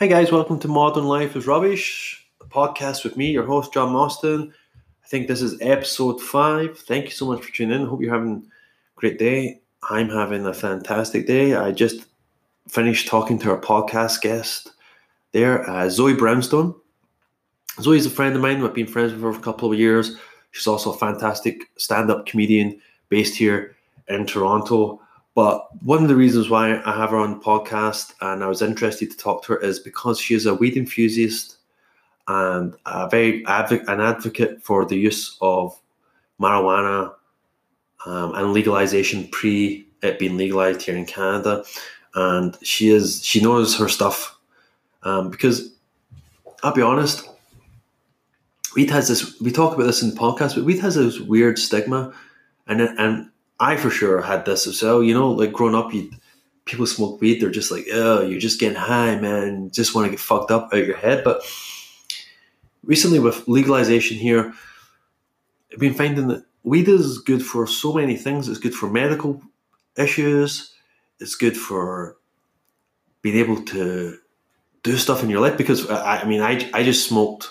Hi, guys. Welcome to Modern Life is Rubbish, a podcast with me, your host, John Mostyn. I think this is episode five. Thank you so much for tuning in. Hope you're having a great day. I'm having a fantastic day. I just finished talking to our podcast guest there, uh, Zoe Brownstone. Zoe's a friend of mine. I've been friends with her for a couple of years. She's also a fantastic stand up comedian based here in Toronto. But one of the reasons why I have her on the podcast and I was interested to talk to her is because she is a weed enthusiast and a very adv- an advocate for the use of marijuana um, and legalization pre it being legalized here in Canada. And she is she knows her stuff um, because I'll be honest, weed has this. We talk about this in the podcast, but weed has this weird stigma, and and I for sure had this as well. You know, like growing up, you people smoke weed, they're just like, oh, you're just getting high, man. Just want to get fucked up out your head. But recently, with legalization here, I've been finding that weed is good for so many things. It's good for medical issues. It's good for being able to do stuff in your life because I, I mean, I, I just smoked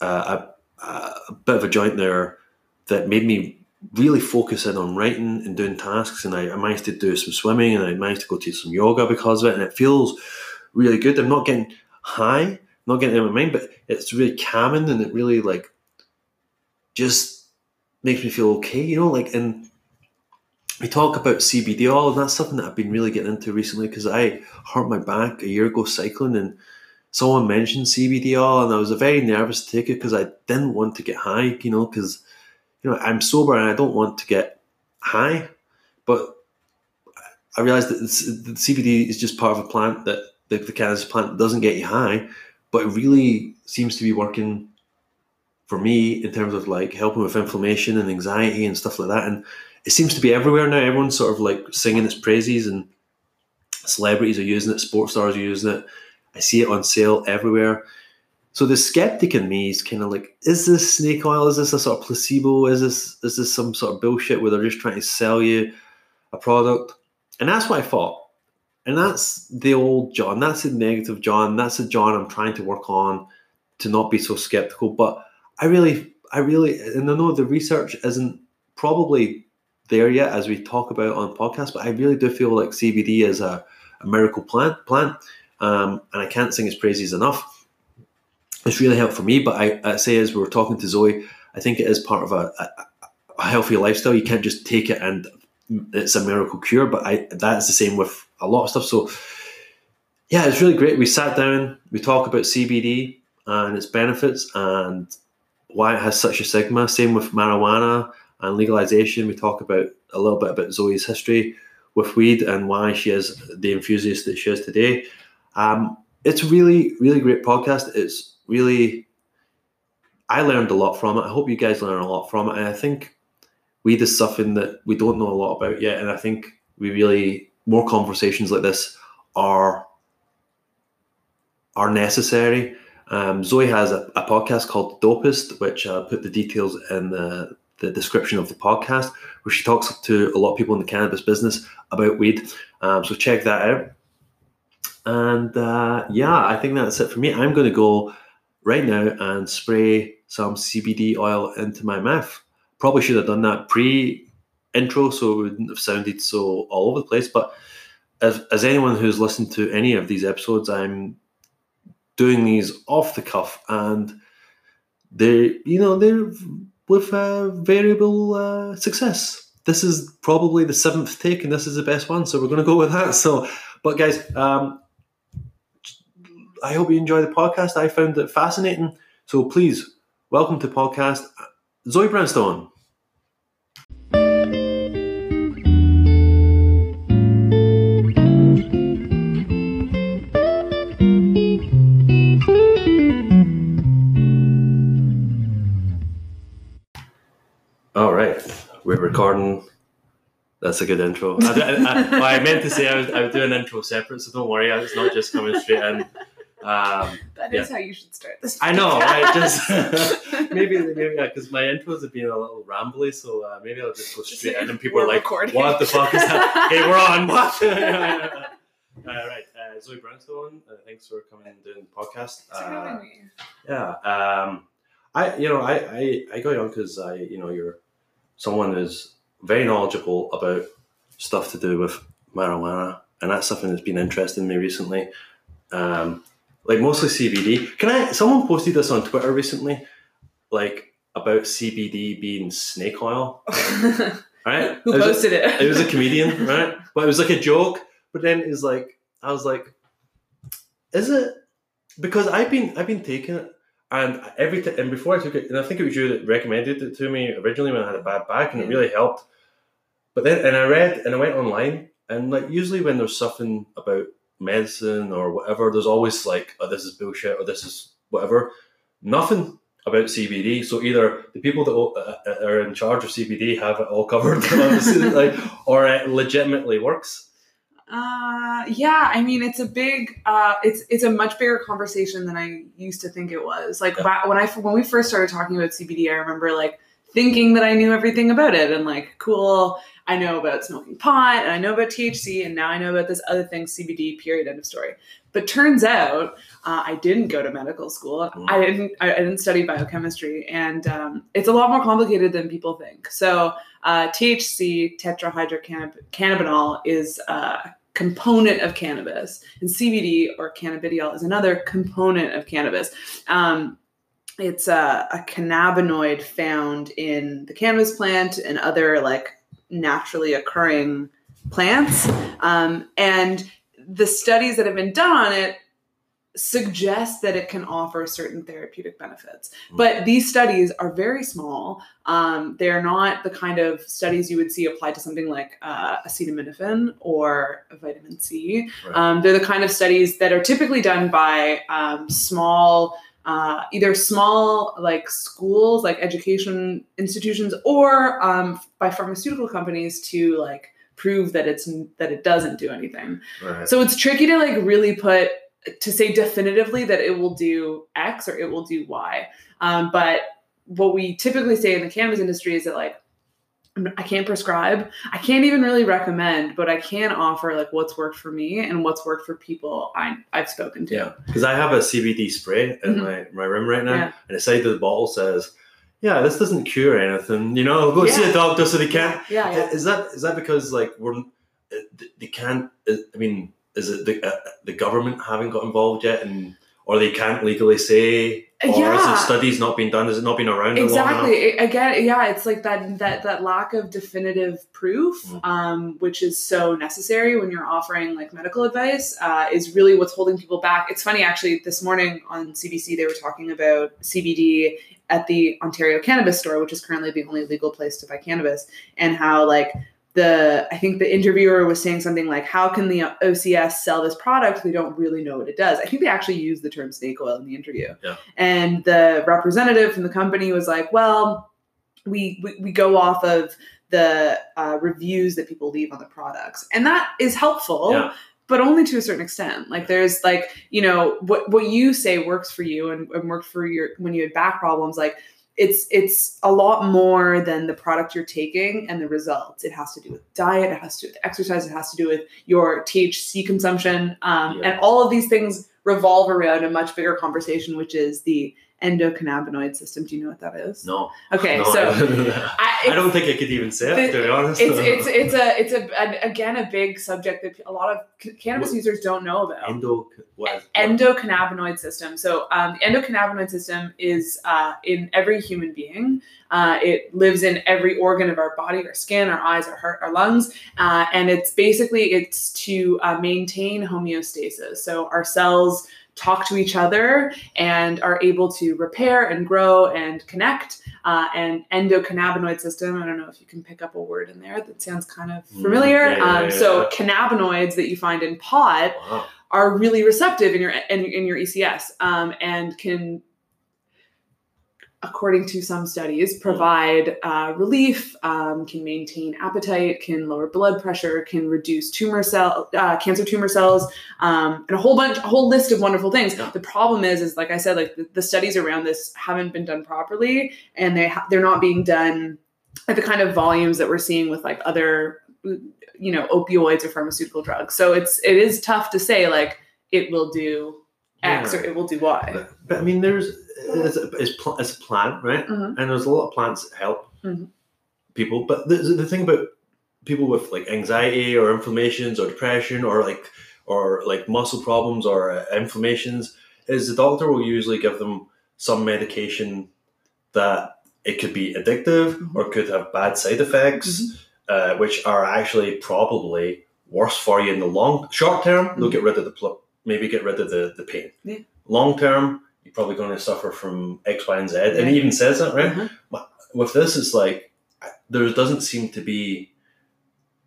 uh, a, a bit of a joint there that made me really focus in on writing and doing tasks. And I, I, managed to do some swimming and I managed to go to some yoga because of it. And it feels really good. I'm not getting high, not getting in my mind, but it's really calming and it really like just makes me feel okay, you know, like, and we talk about CBD oil and that's something that I've been really getting into recently because I hurt my back a year ago cycling and someone mentioned CBD oil and I was very nervous to take it because I didn't want to get high, you know, because you know, I'm sober and I don't want to get high, but I realized that the CBD is just part of a plant that the, the cannabis plant doesn't get you high, but it really seems to be working for me in terms of like helping with inflammation and anxiety and stuff like that. And it seems to be everywhere now. Everyone's sort of like singing its praises and celebrities are using it, sports stars are using it. I see it on sale everywhere. So the skeptic in me is kind of like, is this snake oil? Is this a sort of placebo? Is this is this some sort of bullshit where they're just trying to sell you a product? And that's what I thought. And that's the old John. That's the negative John. That's the John I'm trying to work on to not be so skeptical. But I really, I really, and I know the research isn't probably there yet as we talk about on podcast, but I really do feel like CBD is a, a miracle plant plant. Um, and I can't sing its praises enough it's really helped for me. But I, I say as we were talking to Zoe, I think it is part of a, a, a, healthy lifestyle. You can't just take it and it's a miracle cure. But I that's the same with a lot of stuff. So yeah, it's really great. We sat down, we talk about CBD and its benefits and why it has such a stigma. Same with marijuana and legalization. We talk about a little bit about Zoe's history with weed and why she is the enthusiast that she is today. Um, it's really, really great podcast. It's really, I learned a lot from it. I hope you guys learn a lot from it. And I think weed is something that we don't know a lot about yet. And I think we really, more conversations like this are are necessary. Um, Zoe has a, a, podcast called Dopest, which I put the details in the, the description of the podcast, where she talks to a lot of people in the cannabis business about weed. Um, so check that out. And uh, yeah, I think that's it for me. I'm going to go right now and spray some CBD oil into my mouth. Probably should have done that pre intro so it wouldn't have sounded so all over the place. But as, as anyone who's listened to any of these episodes, I'm doing these off the cuff and they're, you know they're with a variable uh, success this is probably the seventh take and this is the best one so we're going to go with that so but guys um, I hope you enjoy the podcast. I found it fascinating. So please, welcome to podcast Zoe Brownstone. All right, we're recording. That's a good intro. I, I, I, well, I meant to say I would, I would do an intro separate, so don't worry. It's not just coming straight in. Um, that is yeah. how you should start this. Podcast. I know, right? Just maybe, maybe because my intros have been a little rambly, so uh, maybe I'll just go straight and people are like, recording. "What the fuck is that? hey, we're on. What?" All right. Uh, uh, Zoe Brownstone. Uh, thanks for coming and doing the podcast. Thanks for having me. Yeah, um, I you know I I, I got on because I you know you're someone who's very knowledgeable about stuff to do with marijuana, and that's something that's been interesting me recently. Um, like mostly CBD. Can I? Someone posted this on Twitter recently, like about CBD being snake oil. right? Who It was a- posted it? it was a comedian, right? But it was like a joke. But then it's like I was like, is it? Because I've been I've been taking it, and every time and before I took it, and I think it was you that recommended it to me originally when I had a bad back, and it really helped. But then, and I read and I went online, and like usually when there's something about medicine or whatever, there's always like, oh, this is bullshit or this is whatever. Nothing about CBD. So either the people that uh, are in charge of CBD have it all covered, like, or it legitimately works. Uh, yeah, I mean, it's a big, uh, it's it's a much bigger conversation than I used to think it was. Like Yeah. when I when we first started talking about CBD, I remember like thinking that I knew everything about it and like, cool, I know about smoking pot and I know about THC and now I know about this other thing, CBD. Period. End of story. But turns out uh, I didn't go to medical school. Mm. I didn't. I, I didn't study biochemistry, and um, it's a lot more complicated than people think. So uh, THC, tetrahydrocannabinol, is a component of cannabis, and CBD or cannabidiol is another component of cannabis. Um, it's a, a cannabinoid found in the cannabis plant and other like naturally occurring plants, um, and the studies that have been done on it suggest that it can offer certain therapeutic benefits. But these studies are very small. Um, they're not the kind of studies you would see applied to something like uh, acetaminophen or vitamin C. Right. Um, they're the kind of studies that are typically done by um, small. Uh, either small like schools like education institutions or um, by pharmaceutical companies to like prove that it's that it doesn't do anything right. so it's tricky to like really put to say definitively that it will do X or it will do Y. Um, but what we typically say in the cannabis industry is that like I can't prescribe, I can't even really recommend, but I can offer like what's worked for me and what's worked for people I, I've spoken to. Yeah, because I have a CBD spray in Mhm. my, my room right now, Yeah. and the side of the bottle says, "Yeah, this doesn't cure anything. You know, go see a doctor so they can't." Yeah, yeah. Is that is that because like we're they can't? I mean, is it the uh, the government haven't got involved yet, and or they can't legally say, or is Yeah. it studies not being done? Has it not been around exactly again yeah it's like that that that lack of definitive proof Mhm. um, which is so necessary when you're offering like medical advice uh, is really what's holding people back it's funny actually this morning on cbc they were talking about cbd at the ontario cannabis store which is currently the only legal place to buy cannabis and how like the I think the interviewer was saying something like, "How can the OCS sell this product? They don't really know what it does." I think they actually used the term snake oil in the interview, Yeah. and the representative from the company was like, "Well, we we, we go off of the uh, reviews that people leave on the products, and that is helpful." Yeah. But only to a certain extent. Like there's like you know what what you say works for you and, and worked for your when you had back problems. Like it's it's a lot more than the product you're taking and the results. It has to do with diet, it has to do with exercise, it has to do with your THC consumption, um, Yeah. and all of these things revolve around a much bigger conversation, which is the endocannabinoid system. Do you know what that is? No. Okay, No, so I, I, don't think I could even say it. To be honest, it's it's it's a it's a an, again a big subject that a lot of c- cannabis What- users don't know about endo. What? what- endocannabinoid system. So um, the endocannabinoid system is uh, in every human being. Uh, it lives in every organ of our body, our skin, our eyes, our heart, our lungs, uh, and it's basically it's to uh, maintain homeostasis. So our cells talk to each other and are able to repair and grow and connect. Uh, and endocannabinoid system. I don't know if you can pick up a word in there that sounds kind of Mm, familiar. yeah, yeah, um, so yeah. cannabinoids that you find in pot Wow. are really receptive in your in, in your ECS um, and can, according to some studies, provide uh, relief, um, can maintain appetite, can lower blood pressure, can reduce tumor cell uh, cancer tumor cells, um, and a whole bunch, a whole list of wonderful things. The problem is, is like I said, like the, the studies around this haven't been done properly, and they ha- they're not being done at the kind of volumes that we're seeing with like other you know opioids or pharmaceutical drugs. So it's it is tough to say like it will do X Yeah. or it will do Y. But, but I mean, there's it's a, it's, pl- it's a plant, right? Mhm. And there's a lot of plants that help Mhm. people. But the, the thing about people with like anxiety or inflammations or depression or like or like muscle problems or uh, inflammations is the doctor will usually give them some medication that it could be addictive Mhm. or could have bad side effects, uh, which are actually probably worse for you in the long short term. They'll Mhm. get rid of the pl- maybe get rid of the the pain. Yeah. Long term, you're probably going to suffer from X, Y, and Z, and he even says that right Uh-huh. with this it's like there doesn't seem to be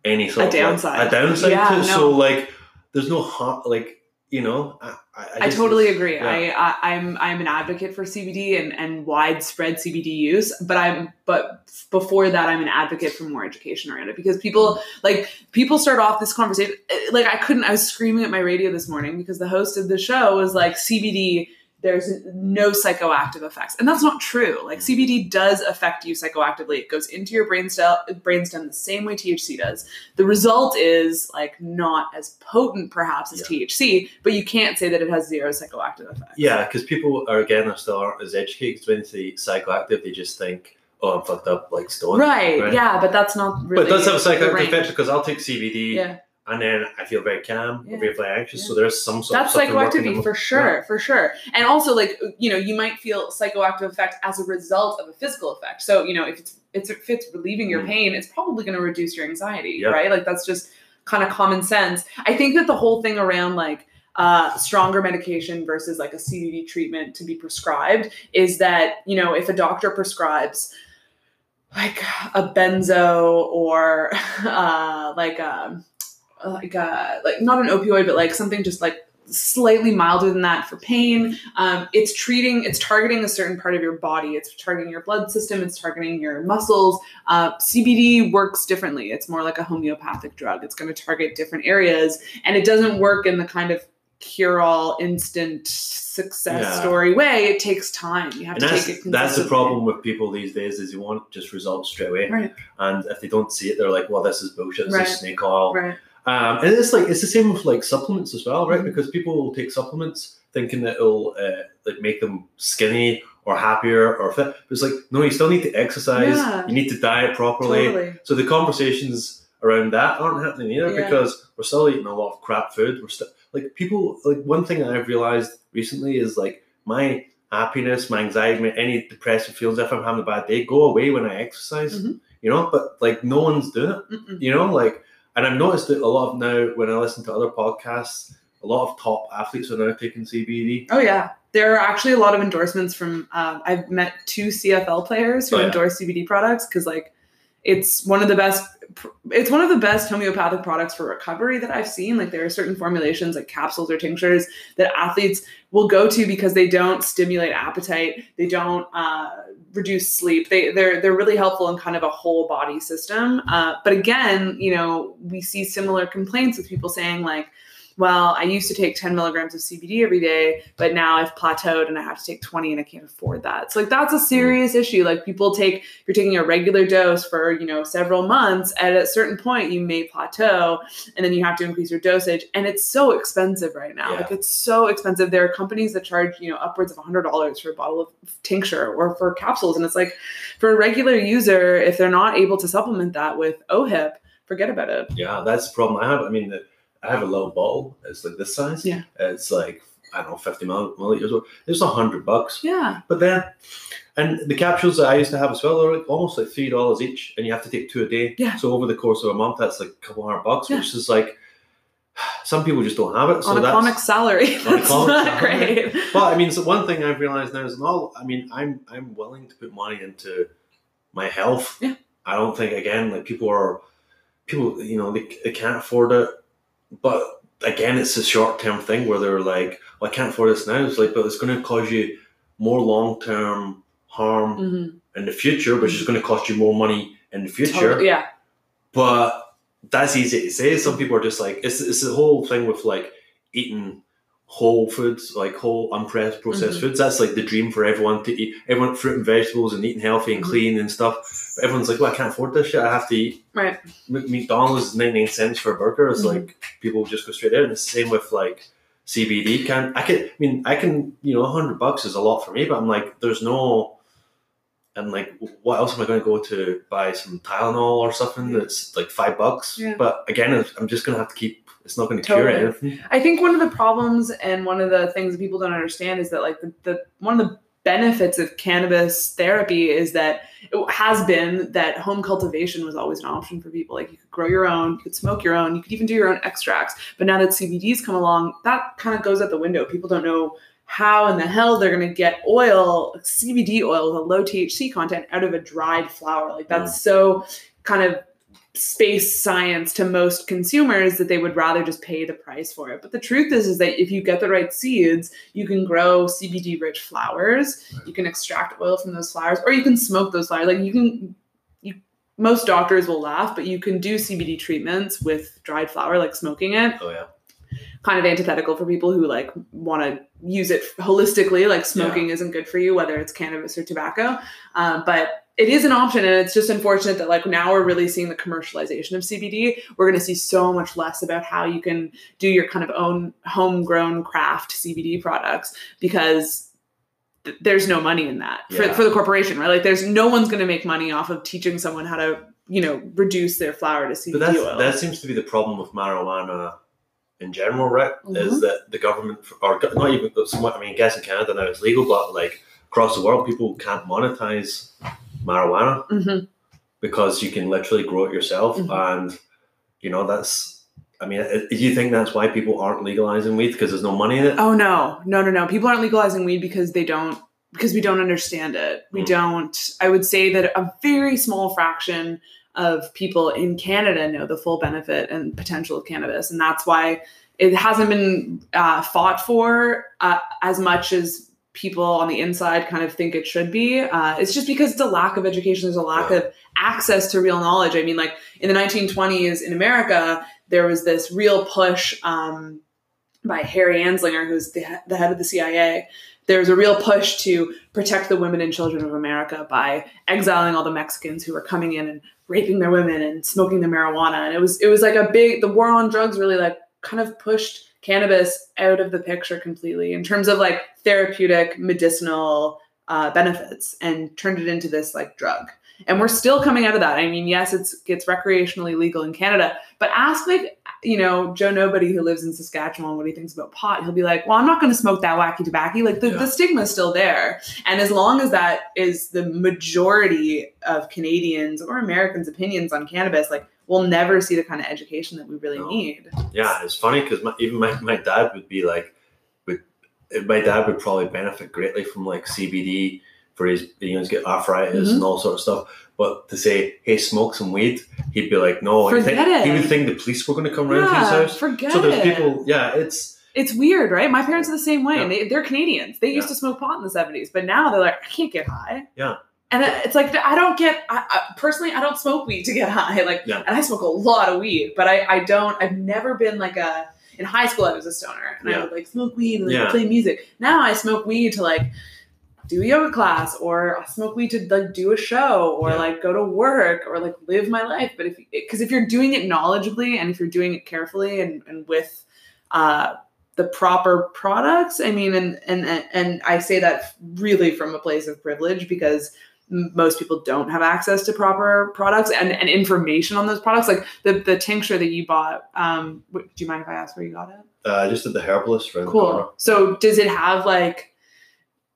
any sort A of like, downside. a downside Yeah, to it. no. So like there's no harm like you know I, I, I totally agree. yeah. I, I I'm I'm an advocate for CBD and, and widespread CBD use, but I'm but before that I'm an advocate for more education around it because people mm. like people start off this conversation eh, like I couldn't I was screaming at my radio this morning because the host of the show was like CBD there's no psychoactive effects. And that's not true. Like cbd does affect you psychoactively. It goes into your brainstem brainstem the same way thc does. The result is like not as potent perhaps as thc but you can't say that it has zero psychoactive effects. Yeah because people are again are still aren't as educated when they say psychoactive they just think oh I'm fucked up like stone right, Right. yeah but that's not really but it does have a psychoactive range. effect because I'll take CBD yeah and then I feel very calm Yeah. or very, very anxious Yeah. so there's some sort that's of something working in psychoactivity for sure for sure and also like you know you might feel psychoactive effect as a result of a physical effect so you know if it's, it's if it's relieving your Mm. pain it's probably going to reduce your anxiety Yeah. right like that's just kind of common sense i think that the whole thing around like uh, stronger medication versus like a CBD treatment to be prescribed is that you know if a doctor prescribes like a benzo or uh, like a like a like not an opioid but like something just like slightly milder than that for pain. Um, it's treating it's targeting a certain part of your body. It's targeting your blood system. It's targeting your muscles. Uh, cbd works differently. It's more like a homeopathic drug. It's going to target different areas and it doesn't work in the kind of cure all instant success Yeah. story way. It takes time. You have and to that's, take it that's the problem with people these days is you want just results straight away. Right. And if they don't see it they're like well this is bullshit. This Right. is snake oil. Right Um, and it's like it's the same with like supplements as well, right? Mhm. Because people will take supplements thinking that it'll uh, like make them skinny or happier or fit. But it's like no, you still need to exercise. Yeah. You need to diet properly. totally So the conversations around that aren't happening either Yeah. because we're still eating a lot of crap food. We're still like people like one thing that I've realized recently is like my happiness, my anxiety, my, any depressive feelings if I'm having a bad day go away when I exercise. Mhm. You know, but like no one's doing it Mm-mm. you know like and i've noticed that a lot of now when i listen to other podcasts a lot of top athletes are now taking cbd Oh yeah, there are actually a lot of endorsements from. Um, I've met two CFL players who Oh, yeah. endorse CBD products because like it's one of the best. It's one of the best homeopathic products for recovery that I've seen. Like there are certain formulations like capsules or tinctures that athletes will go to because they don't stimulate appetite. They don't uh, reduce sleep. They they're they're really helpful in kind of a whole body system. Uh, but again, you know, we see similar complaints with people saying like well, I used to take 10 milligrams of CBD every day, but now I've plateaued and I have to take 20 and I can't afford that. So like that's a mm. serious issue. Like people take, you're taking a regular dose for, you know, several months, at a certain point you may plateau and then you have to increase your dosage. And it's so expensive right now. Yeah. Like it's so expensive. There are companies that charge, you know, upwards of $100 for a bottle of tincture or for capsules. And it's like for a regular user, if they're not able to supplement that with OHIP, forget about it. yeah that's the problem i have i mean the, i have a little bottle it's like this size Yeah. it's like i don't know 50 mill- milliliters or it's a hundred bucks Yeah. but then and the capsules that i used to have as well are like almost like three dollars each and you have to take two a day Yeah. so over the course of a month that's like a couple hundred bucks Yeah. which is like some people just don't have it so on a that's comic salary. That's comic not salary. great. Well, I mean, so one thing I've realized now is not. I mean, I'm I'm willing to put money into my health. Yeah. I don't think again like people are people you know they, they can't afford it, but again it's a short term thing where they're like, well, I can't afford this now. It's like, but it's going to cause you more long term harm Mhm. in the future, which is going to cost you more money in the future. Totally- Yeah. But that's easy to say. Some people are just like it's it's the whole thing with like eating whole foods, like whole unprocessed processed Mhm. foods. That's like the dream for everyone to eat everyone fruit and vegetables and eating healthy and Mhm. clean and stuff. But everyone's like, well, I can't afford this shit. I have to eat Right. McDonald's is ninety nine cents for a burger. It's Mhm. like people just go straight there. And it's the same with like CBD can. I can. I mean, I can. You know, hundred bucks is a lot for me, but I'm like, there's no. And like, what else am I going to go to buy some Tylenol or something that's like five bucks? Yeah. But again, I'm just going to have to keep. It's not going to Totally. cure anything. I think one of the problems and one of the things that people don't understand is that like the, the one of the benefits of cannabis therapy is that it has been that home cultivation was always an option for people. Like you could grow your own, you could smoke your own, you could even do your own extracts. But now that CBD's come along, that kind of goes out the window. People don't know how in the hell they're going to get oil, CBD oil with a low THC content out of a dried flower. Like that's so kind of space science to most consumers that they would rather just pay the price for it. But the truth is is that if you get the right seeds, you can grow CBD rich flowers, you can extract oil from those flowers or you can smoke those flowers. Like you can you most doctors will laugh, but you can do CBD treatments with dried flower like smoking it Oh yeah. kind of antithetical for people who like want to use it holistically like smoking isn't good for you whether it's cannabis or tobacco um, but it is an option and it's just unfortunate that like now we're really seeing the commercialization of cbd we're going to see so much less about how you can do your kind of own homegrown craft cbd products because th- there's no money in that for, Yeah. for the corporation right like there's no one's going to make money off of teaching someone how to you know reduce their flower to cbd But that's, oil that seems to be the problem with marijuana in general, right? Mhm. Is that the government, or not even, I mean, I guess in Canada now it's legal, but like across the world, people can't monetize marijuana Mhm. because you can literally grow it yourself. Mhm. And, you know, that's, I mean, do you think that's why people aren't legalizing weed because there's no money in it? Oh no, no, no, no. People aren't legalizing weed because they don't because we don't understand it. We Mm. don't. I would say that a very small fraction of people in Canada know the full benefit and potential of cannabis, and that's why it hasn't been uh, fought for uh, as much as people on the inside kind of think it should be. Uh, it's just because it's a lack of education. There's a lack Yeah. of access to real knowledge. I mean, like in the 1920s in America, there was this real push. Um, by Harry Anslinger, who's the, the head of the CIA, there was a real push to protect the women and children of America by exiling all the Mexicans who were coming in and raping their women and smoking their marijuana. And it was it was like a big the war on drugs really like kind of pushed cannabis out of the picture completely in terms of like therapeutic medicinal uh, benefits and turned it into this like drug. And we're still coming out of that. I mean, yes, it's it's recreationally legal in Canada, but ask like you know, Joe Nobody who lives in Saskatchewan what he thinks about pot. He'll be like, well, I'm not going to smoke that wacky tobacco. Like the, Yeah. the stigma is still there. And as long as that is the majority of Canadians or Americans' opinions on cannabis, like we'll never see the kind of education that we really No. need. Yeah, it's funny because my, even my, my dad would be like, would my dad would probably benefit greatly from like CBD for his you know he's got arthritis Mhm. and all sort of stuff. But to say, hey, smoke some weed, he'd be like, no. Forget think, He would think the police were going to come around to his house. forget So there's it. people, yeah, it's It's weird, right? My parents are the same way. Yeah. and They, they're Canadians. They used Yeah. to smoke pot in the 70s, but now they're like, I can't get high. Yeah. And it's like, I don't get, I, I, personally, I don't smoke weed to get high. Like, Yeah. and I smoke a lot of weed, but I, I don't, I've never been like a, in high school, I was a stoner and I would like smoke weed and like, Yeah. play music. Now I smoke weed to like, do a yoga class or smoke weed to like do a show or Yeah. like go to work or like live my life. But if, because if you're doing it knowledgeably and if you're doing it carefully and, and with, uh, the proper products. I mean, and and and I say that really from a place of privilege because most people don't have access to proper products and, and information on those products. Like the the tincture that you bought. Um, do you mind if I ask where you got it? uh, just at the herbalist the. Cool. So does it have like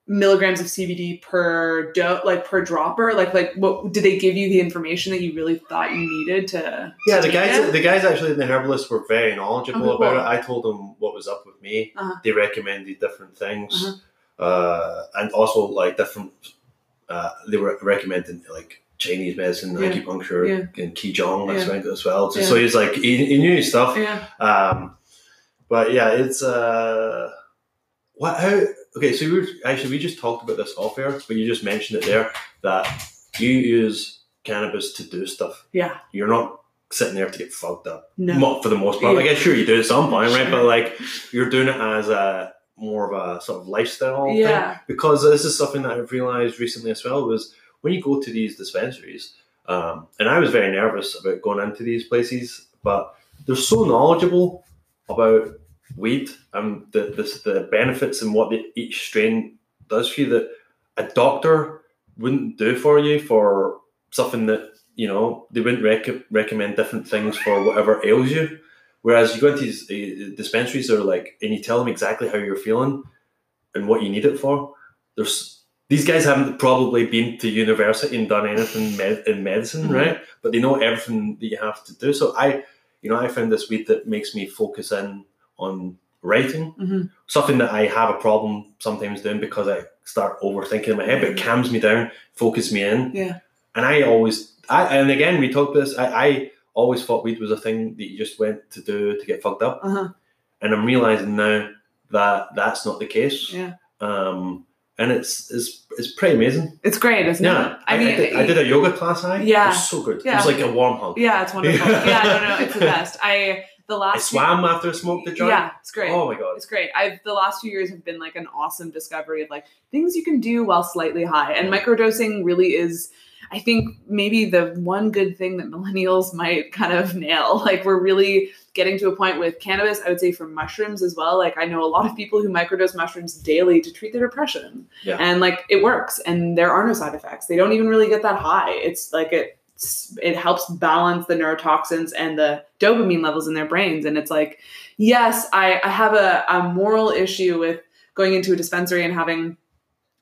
milligrams of CBD per do like per dropper? Like like what did they give you the information that you really thought you needed to? Yeah, to the guys, it? the guys actually in the herbalist were very knowledgeable Okay, about cool. it. I told them what was up with me. Uh-huh. They recommended different things, Uh-huh. uh, and also like different. Uh, they were recommending like Chinese medicine, Yeah. acupuncture, and qigong as Yeah. as well. So, Yeah. so he's like he, he knew his stuff. Yeah. Um, but yeah, it's uh, what how okay. So we were, actually we just talked about this off air, but you just mentioned it there that you use cannabis to do stuff. Yeah. You're not sitting there to get fucked up. No. Mo- for the most part. I Yeah. guess sure you do at some point, right? But like you're doing it as a more of a sort of lifestyle thing. Yeah. Because this is something that I've realized recently as well was when you go to these dispensaries, um, and I was very nervous about going into these places, but they're so knowledgeable about weed and the the, the benefits and what the, each strain does for you that a doctor wouldn't do for you for something that you know they wouldn't rec- recommend different things for whatever ails you. Whereas you go into these uh, dispensaries, that are like, and you tell them exactly how you're feeling and what you need it for. There's these guys haven't probably been to university and done anything med- in medicine, Mhm. right? But they know everything that you have to do. So I, you know, I found this weed that makes me focus in on writing, Mhm. something that I have a problem sometimes doing because I start overthinking in my head. But it calms me down, focus me in. Yeah. And I always, I and again we talked this. I, I always thought weed was a thing that you just went to do to get fucked up, Uh-huh. and I'm realizing now that that's not the case. Yeah. Um, and it's it's it's pretty amazing. It's great, isn't Yeah, it? I mean, did, I did a yoga class. I Yeah. it was so good. It was like a warm hug. yeah, it's wonderful. yeah, no, no, it's the best. I the I last swam after I smoked the joint. Yeah, it's great. Oh my god. It's great. I've the last few years have been like an awesome discovery of like things you can do while slightly high. And microdosing really is I think maybe the one good thing that millennials might kind of nail. Like we're really getting to a point with cannabis, I would say for mushrooms as well. Like I know a lot of people who microdose mushrooms daily to treat their depression. Yeah. And like it works and there are no side effects. They don't even really get that high. It's like it it helps balance the neurotoxins and the dopamine levels in their brains. And it's like, yes, I, I have a, a moral issue with going into a dispensary and having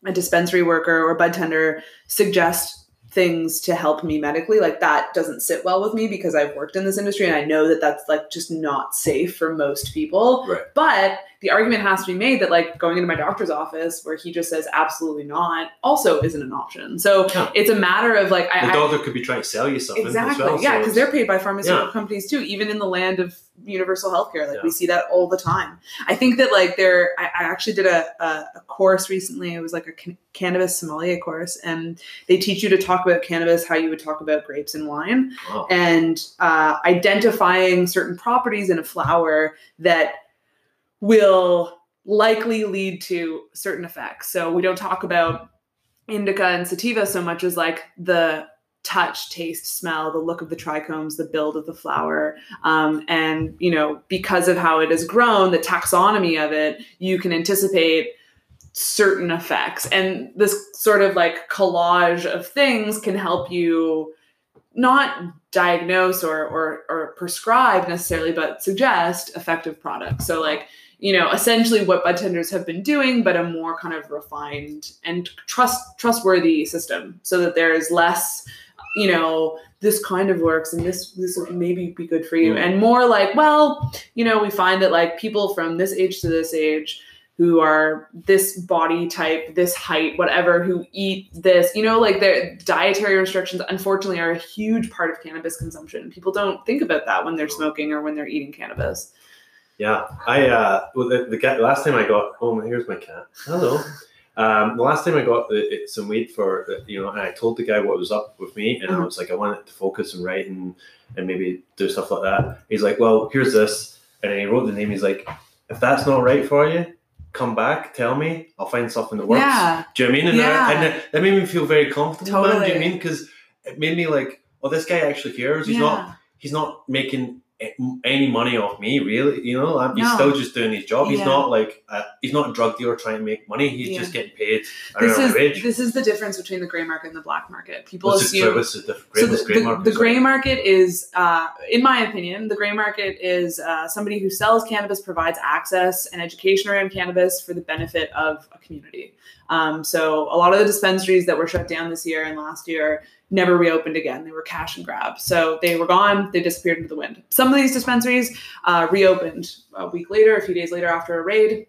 a dispensary worker or bud tender suggest things to help me medically like that doesn't sit well with me because I've worked in this industry and I know that that's like just not safe for most people Right. but the argument has to be made that like going into my doctor's office where he just says absolutely not also isn't an option so Yeah. it's a matter of like The I, I doctor could be trying to sell you something Exactly. as well. yeah, because it's- they're paid by pharmaceutical Yeah. companies too, even in the land of universal healthcare. Like Yeah. we see that all the time. I think that like there, I, I actually did a, a, a course recently. It was like a can- cannabis sommelier course, and they teach you to talk about cannabis how you would talk about grapes and wine, Wow. and uh, identifying certain properties in a flower that will likely lead to certain effects. So we don't talk about indica and sativa so much as like the touch, taste, smell, the look of the trichomes, the build of the flower. Um, and, you know, because of how it is grown, the taxonomy of it, you can anticipate certain effects. And this sort of like collage of things can help you not diagnose or, or, or prescribe necessarily, but suggest effective products. So like, you know, essentially what bud tenders have been doing, but a more kind of refined and trust trustworthy system, so that there is less, you know, this kind of works and this this will maybe be good for you, Mm. and more like, well, you know, we find that like people from this age to this age who are this body type, this height, whatever, who eat this, you know, like their dietary restrictions, unfortunately, are a huge part of cannabis consumption. People don't think about that when they're smoking or when they're eating cannabis. Yeah, I uh, well, the, the cat, last time I got home, here's my cat. Hello. Um, the last time I got the, it, some weed for you know, and I told the guy what was up with me, and I Mhm. was like, I wanted to focus and write and and maybe do stuff like that. He's like, well, here's this, and he wrote the name. He's like, if that's not right for you, come back, tell me, I'll find something that works. Yeah. Do you know what I mean? And, Yeah. that, and that, that made me feel very comfortable. Man, do you know I mean? Because it made me like, oh, this guy actually cares. He's not he's not making any money off me, really. You know, he's No. still just doing his job. He's Yeah. not like a, he's not a drug dealer trying to make money. He's Yeah. just getting paid This is the wage. this is the difference between the gray market and the black market. People What's assume service? The so the, great the, market. the gray market is, uh, in my opinion, the gray market is uh, somebody who sells cannabis, provides access and education around cannabis for the benefit of a community. Um, so a lot of the dispensaries that were shut down this year and last year never reopened again. They were cash and grab. So they were gone. They disappeared into the wind. Some of these dispensaries uh, reopened a week later, a few days later after a raid.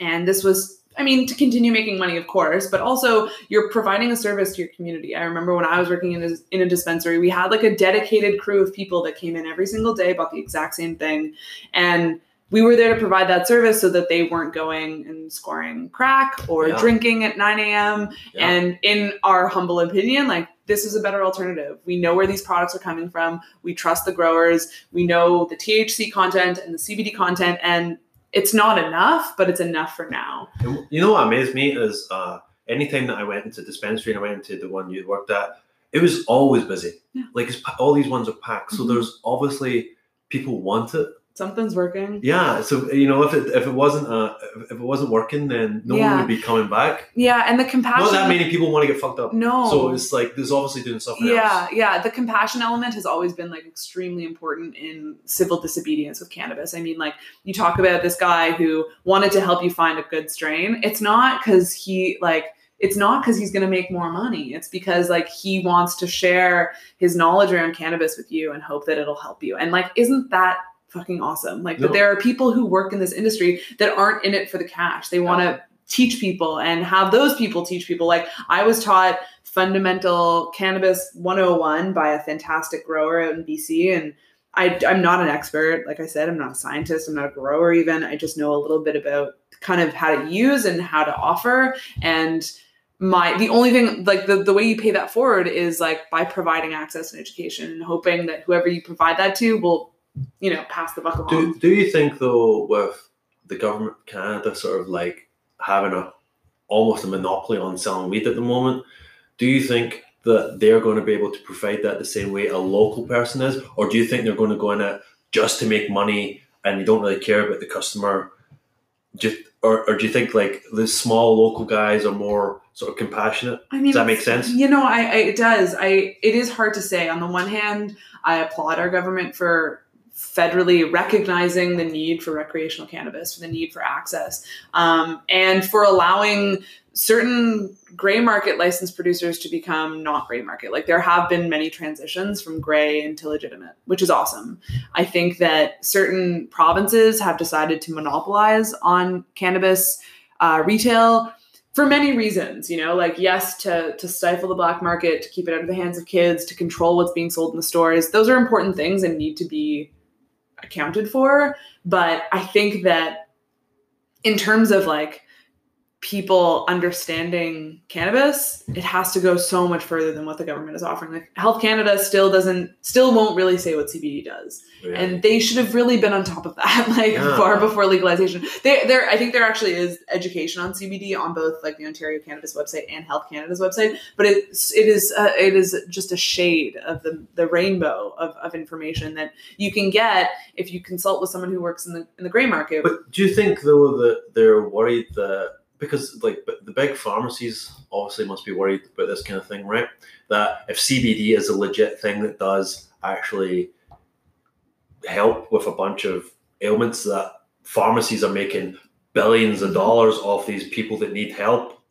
And this was, I mean, to continue making money, of course, but also you're providing a service to your community. I remember when I was working in a, in a dispensary, we had like a dedicated crew of people that came in every single day, bought the exact same thing. And we were there to provide that service so that they weren't going and scoring crack or Yeah. drinking at 9 a.m. Yeah. And in our humble opinion, like this is a better alternative. We know where these products are coming from. We trust the growers. We know the THC content and the CBD content. And it's not enough, but it's enough for now. You know what amazed me is uh, anytime that I went into dispensary and I went into the one you worked at, it was always busy. Yeah. Like it's, all these ones are packed, so Mhm. there's obviously people want it. Something's working. Yeah, so you know, if it if it wasn't uh if it wasn't working, then no Yeah. one would be coming back. Yeah, and the compassion. Not that many people want to get fucked up. No. So it's like there's obviously doing something else. yeah, else. yeah. The compassion element has always been like extremely important in civil disobedience with cannabis. I mean, like you talk about this guy who wanted to help you find a good strain. It's not because he like it's not because he's going to make more money. It's because like he wants to share his knowledge around cannabis with you and hope that it'll help you. And like, isn't that fucking awesome? Like No. that there are people who work in this industry that aren't in it for the cash. They want to teach people and have those people teach people. Like I was taught fundamental cannabis 101 by a fantastic grower out in BC and I, I'm not an expert. Like I said, I'm not a scientist. I'm not a grower even. I just know a little bit about kind of how to use and how to offer. And my the only thing like the, the way you pay that forward is like by providing access and education and hoping that whoever you provide that to will, you know, pass the buck along. Do do you think though with the government of Canada sort of like having a almost a monopoly on selling weed at the moment, do you think that they're going to be able to provide that the same way a local person is, or do you think they're going to go in it just to make money and you don't really care about the customer? Just or, or do you think like the small local guys are more sort of compassionate? I mean, Does that make sense? You know, I, I it does. I it is hard to say. On the one hand, I applaud our government for federally recognizing the need for recreational cannabis, for the need for access, um, and for allowing certain gray market licensed producers to become not gray market. Like there have been many transitions from gray into legitimate, which is awesome. I think that certain provinces have decided to monopolize on cannabis uh, retail for many reasons you know like yes to to stifle the black market to keep it out of the hands of kids to control what's being sold in the stores those are important things and need to be accounted for but i think that in terms of like people understanding cannabis it has to go so much further than what the government is offering like health canada still doesn't still won't really say what cbd does Yeah. and they should have really been on top of that like Yeah. far before legalization there there i think there actually is education on cbd on both like the ontario cannabis website and health canada's website but it's it is uh, it is just a shade of the the rainbow of, of information that you can get if you consult with someone who works in the in the gray market But do you think though that they're worried that because like the big pharmacies obviously must be worried about this kind of thing, right? That if CBD is a legit thing that does actually help with a bunch of ailments that pharmacies are making billions of dollars off these people that need help.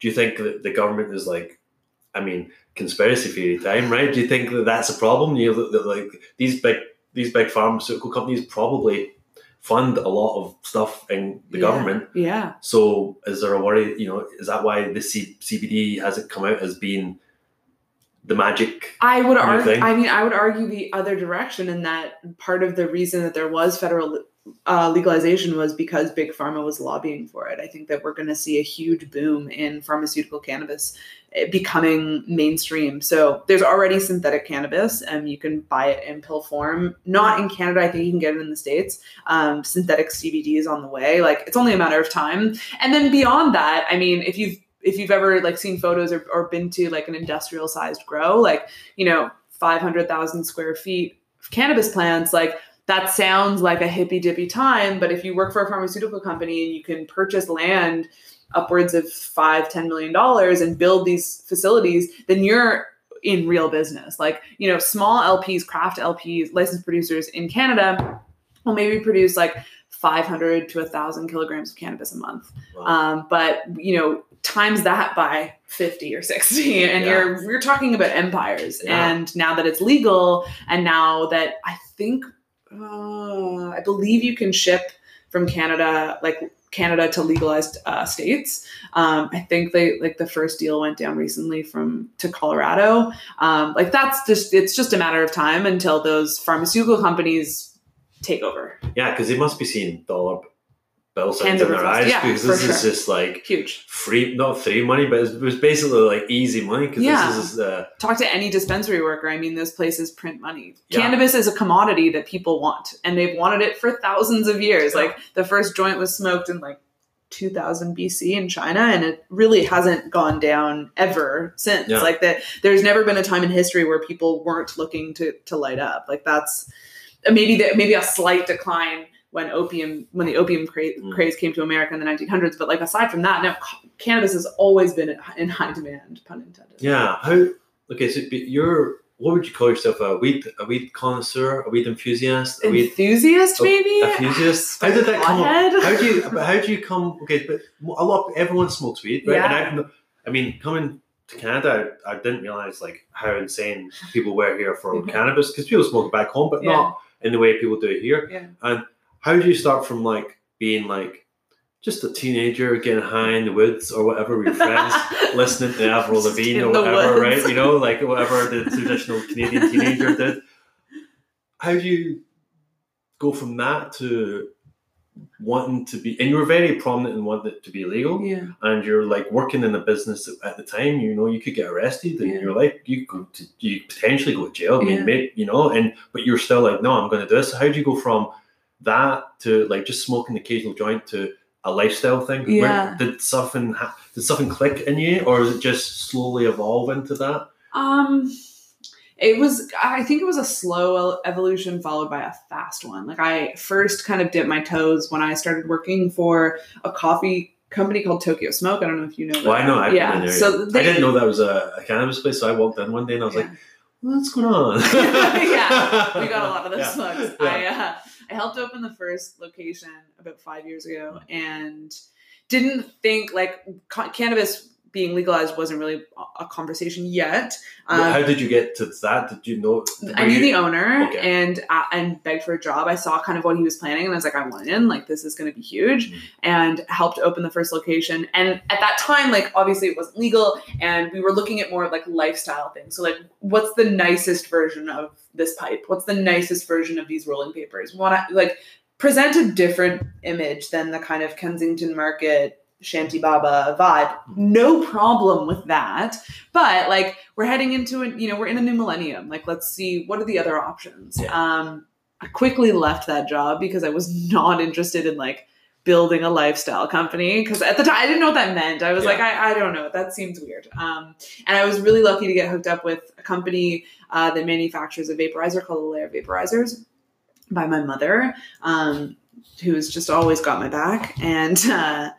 Do you think that the government is like, I mean, conspiracy theory time, right? Do you think that that's a problem? You know, that, that like these big these big pharmaceutical companies probably fund a lot of stuff in the Yeah. government. yeah So is there a worry? You know, is that why the C- CBD hasn't come out as being the magic? I would What do you argue. think? I mean, I would argue the other direction in that part of the reason that there was federal uh, legalization was because big pharma was lobbying for it. I think that we're going to see a huge boom in pharmaceutical cannabis becoming mainstream. So there's already synthetic cannabis, and you can buy it in pill form. Not in Canada. I think you can get it in the states. Um, synthetic CBD is on the way. Like it's only a matter of time. And then beyond that, I mean, if you've if you've ever like seen photos or, or been to like an industrial sized grow, like you know, 500,000 square feet of cannabis plants, like that sounds like a hippy dippy time. But if you work for a pharmaceutical company and you can purchase land upwards of five, ten million dollars and build these facilities, then you're in real business. Like, you know, small LPs, craft LPs, licensed producers in Canada will maybe produce like 500 to 1,000 kilograms of cannabis a month. Wow. Um, but, you know, times that by 50 or 60 and Yeah. you're you're talking about empires Yeah. and now that it's legal and now that i think uh, i believe you can ship from canada like canada to legalized uh, states. Um, i think they like the first deal went down recently from to colorado. Um, like that's just it's just a matter of time until those pharmaceutical companies take over. Yeah, because they must be seeing dollar Hands in their eyes Yeah, because this is sure. just like huge free, not free money, but it's- it was basically like easy money because Yeah. this is the uh, talk to any dispensary worker. I mean, those places print money. Yeah. Cannabis is a commodity that people want, and they've wanted it for thousands of years. Like the first joint was smoked in like 2000 BC in China, and it really hasn't gone down ever since. Yeah. Like that, there's never been a time in history where people weren't looking to to light up. Like that's maybe the, maybe a slight decline when opium when the opium craze, Mm. craze came to America in the 1900s. But like aside from that, now cannabis has always been in high demand, pun intended. Yeah. How? Okay. So you're. What would you call yourself? A weed, a weed connoisseur, a weed enthusiast, a weed Enthusiast, Oh, maybe. enthusiast. How did that come? Up? How do you? How do you come? Okay, but a lot. Everyone smokes weed, right? Yeah. And I, I mean, coming to Canada, I, I didn't realize like how insane people were here for cannabis because people smoke back home, but Yeah. not in the way people do it here. Yeah. And how do you start from like being like just a teenager getting high in the woods or whatever with your friends? listening to Avril Lavigne or whatever, right? You know, like whatever the traditional Canadian teenager did. How do you go from that to wanting to be, and you were very prominent in wanting it to be legal, yeah. and you're like working in a business at the time, you know, you could get arrested, and Yeah. you're like, you go to, you potentially go to jail, I mean, maybe, you know, and but you're still like, no, I'm going to do this. How do you go from that to like just smoking the occasional joint to a lifestyle thing? Where- Yeah. did something ha- did something click in you, or is it just slowly evolve into that? Um, it was. I think it was a slow evolution followed by a fast one. Like I first kind of dipped my toes when I started working for a coffee company called Tokyo Smoke. I don't know if you know. Well, I know. I've yeah. been there, So they, I didn't know that was a, a cannabis place, so I walked in one day and I was Yeah. like, "What's going on?" yeah, we got a lot of those Yeah. smokes. Yeah. I uh, I helped open the first location about five years ago, and didn't think like ca- cannabis being legalized wasn't really a- conversation yet. Um, How did you get to that? Did you know? I knew the owner Okay. and uh, and begged for a job. I saw kind of what he was planning, and I was like, I want in. Like this is going to be huge, Mhm. and helped open the first location. And at that time, like obviously it wasn't legal, and we were looking at more of like lifestyle things. So like, what's the nicest version of this pipe? What's the nicest version of these rolling papers? Want to like present a different image than the kind of Kensington Market. Shanty Baba vibe, no problem with that. But like we're heading into it, you know, we're in a new millennium. Like, let's see what are the other options. Yeah. Um, I quickly left that job because I was not interested in like building a lifestyle company because at the time I didn't know what that meant. I was Yeah. like, I, I don't know, that seems weird. Um, and I was really lucky to get hooked up with a company uh, that manufactures a vaporizer called the Layer Vaporizers by my mother, um, who has just always got my back. And uh,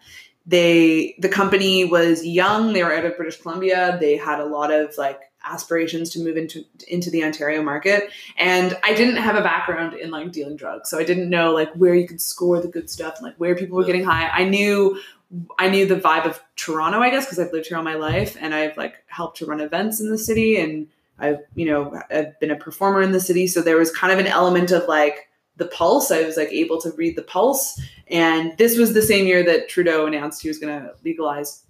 they the company was young they were out of british columbia they had a lot of like aspirations to move into into the ontario market and i didn't have a background in like dealing drugs so i didn't know like where you could score the good stuff and like where people were getting high. I knew i knew the vibe of toronto i guess because i've lived here all my life and i've like helped to run events in the city and i've you know i've been a performer in the city so there was kind of an element of like the pulse i was like able to read the pulse and this was the same year that Trudeau announced he was going to legalize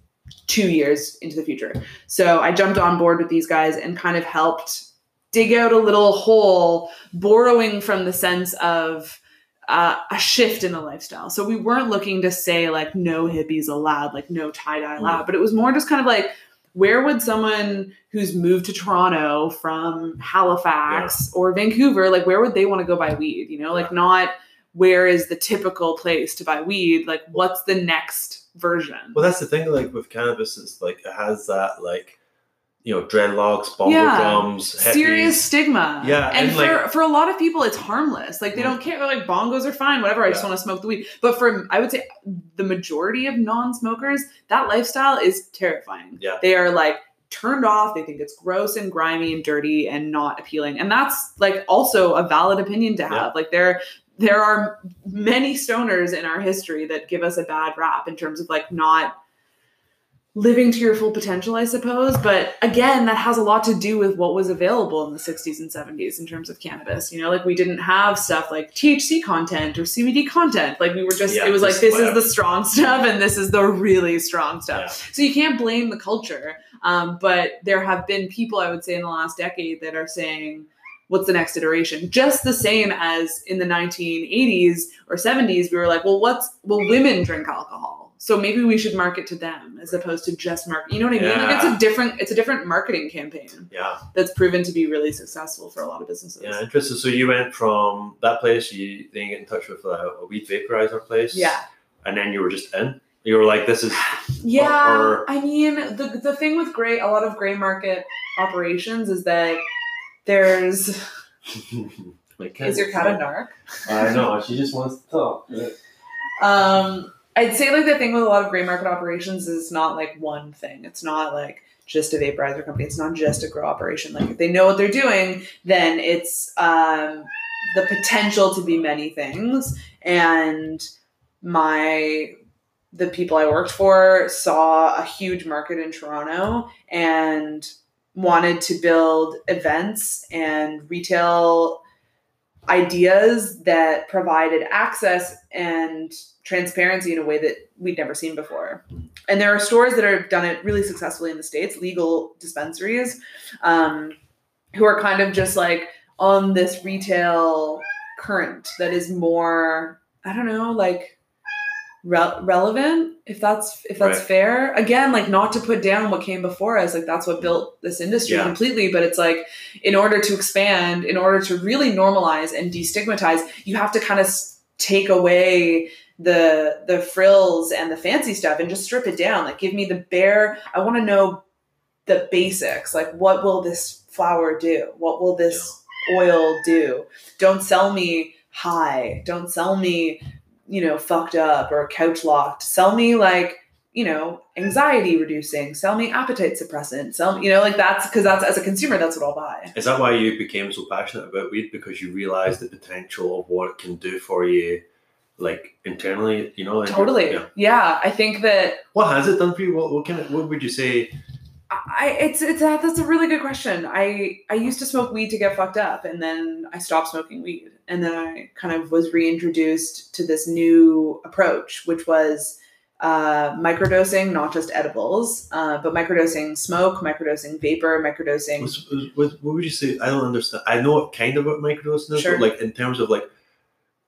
two years into the future. So I jumped on board with these guys and kind of helped dig out a little hole, borrowing from the sense of uh, a shift in the lifestyle. So we weren't looking to say like no hippies allowed, like no tie dye allowed, but it was more just kind of like where would someone who's moved to Toronto from Halifax or Vancouver, like where would they want to go buy weed? You know, like not where is the typical place to buy weed? Like what's the next version? Well, that's the thing. Like with cannabis, it's like it has that like you know dreadlocks, bongo Yeah. serious stigma. Yeah, and, and, for like- for a lot of people, it's harmless. Like they Mm. don't care. They're like bongos are fine, whatever. I just want to smoke the weed. But for I would say the majority of non-smokers, that lifestyle is terrifying. Yeah. they are like turned off. They think it's gross and grimy and dirty and not appealing. And that's like also a valid opinion to have. Yeah. Like there. There are many stoners in our history that give us a bad rap in terms of like not living to your full potential, I suppose. But again, that has a lot to do with what was available in the 60s and 70s in terms of cannabis. You know, like we didn't have stuff like THC content or CBD content. Like we were just, Yeah, it was like, this is the strong stuff and this is the really strong stuff. Yeah. So you can't blame the culture. Um, but there have been people, I would say, in the last decade that are saying, what's the next iteration? Just the same as in the 1980s or 70s, we were like, well, what's, well, women drink alcohol. So maybe we should market to them as opposed to just market. You know what I mean? Like it's a different, it's a different marketing campaign Yeah, that's proven to be really successful for a lot of businesses. yeah, interesting. So you went from that place, you then you get in touch with a, a weed vaporizer place, Yeah. and then you were just in. You were like, "This is Yeah, Or- I mean, the the thing with gray, a lot of gray market operations is that there's Is your cat a narc? I know. She just wants to talk. Um, I'd say like the thing with a lot of gray market operations is not like one thing. It's not like just a vaporizer company. It's not just a grow operation. Like if they know what they're doing, then it's um, the potential to be many things. And my the people I worked for saw a huge market in Toronto and wanted to build events and retail ideas that provided access and transparency in a way that we'd never seen before. And there are stores that have done it really successfully in the States, legal dispensaries, um, who are kind of just like on this retail current that is more, I don't know, like re- relevant if that's if that's Right. fair. Again like not to put down what came before us like that's what mm-hmm. built this industry Yeah. completely but it's like in order to expand in order to really normalize and destigmatize you have to kind of take away the the frills and the fancy stuff and just strip it down. Like give me the bare i want to know the basics. Like what will this flower do? What will this oil do? Don't sell me high. Don't sell me you know fucked up or couch locked sell me like you know anxiety reducing sell me appetite suppressant sell me you know like that's because that's as a consumer that's what i'll buy Is that why you became so passionate about weed? Because you realized the potential of what it can do for you, like internally. You know, like- totally Yeah. yeah. i think that What has it done for you? What, what kind of, What would you say? I it's it's a, that's a really good question. I I used to smoke weed to get fucked up, and then I stopped smoking weed, and then I kind of was reintroduced to this new approach, which was uh, microdosing, not just edibles, uh, but microdosing smoke, microdosing vapor, microdosing. Was, was, what would you say? I don't understand. I know what kind of what microdosing is, Sure. but like in terms of like,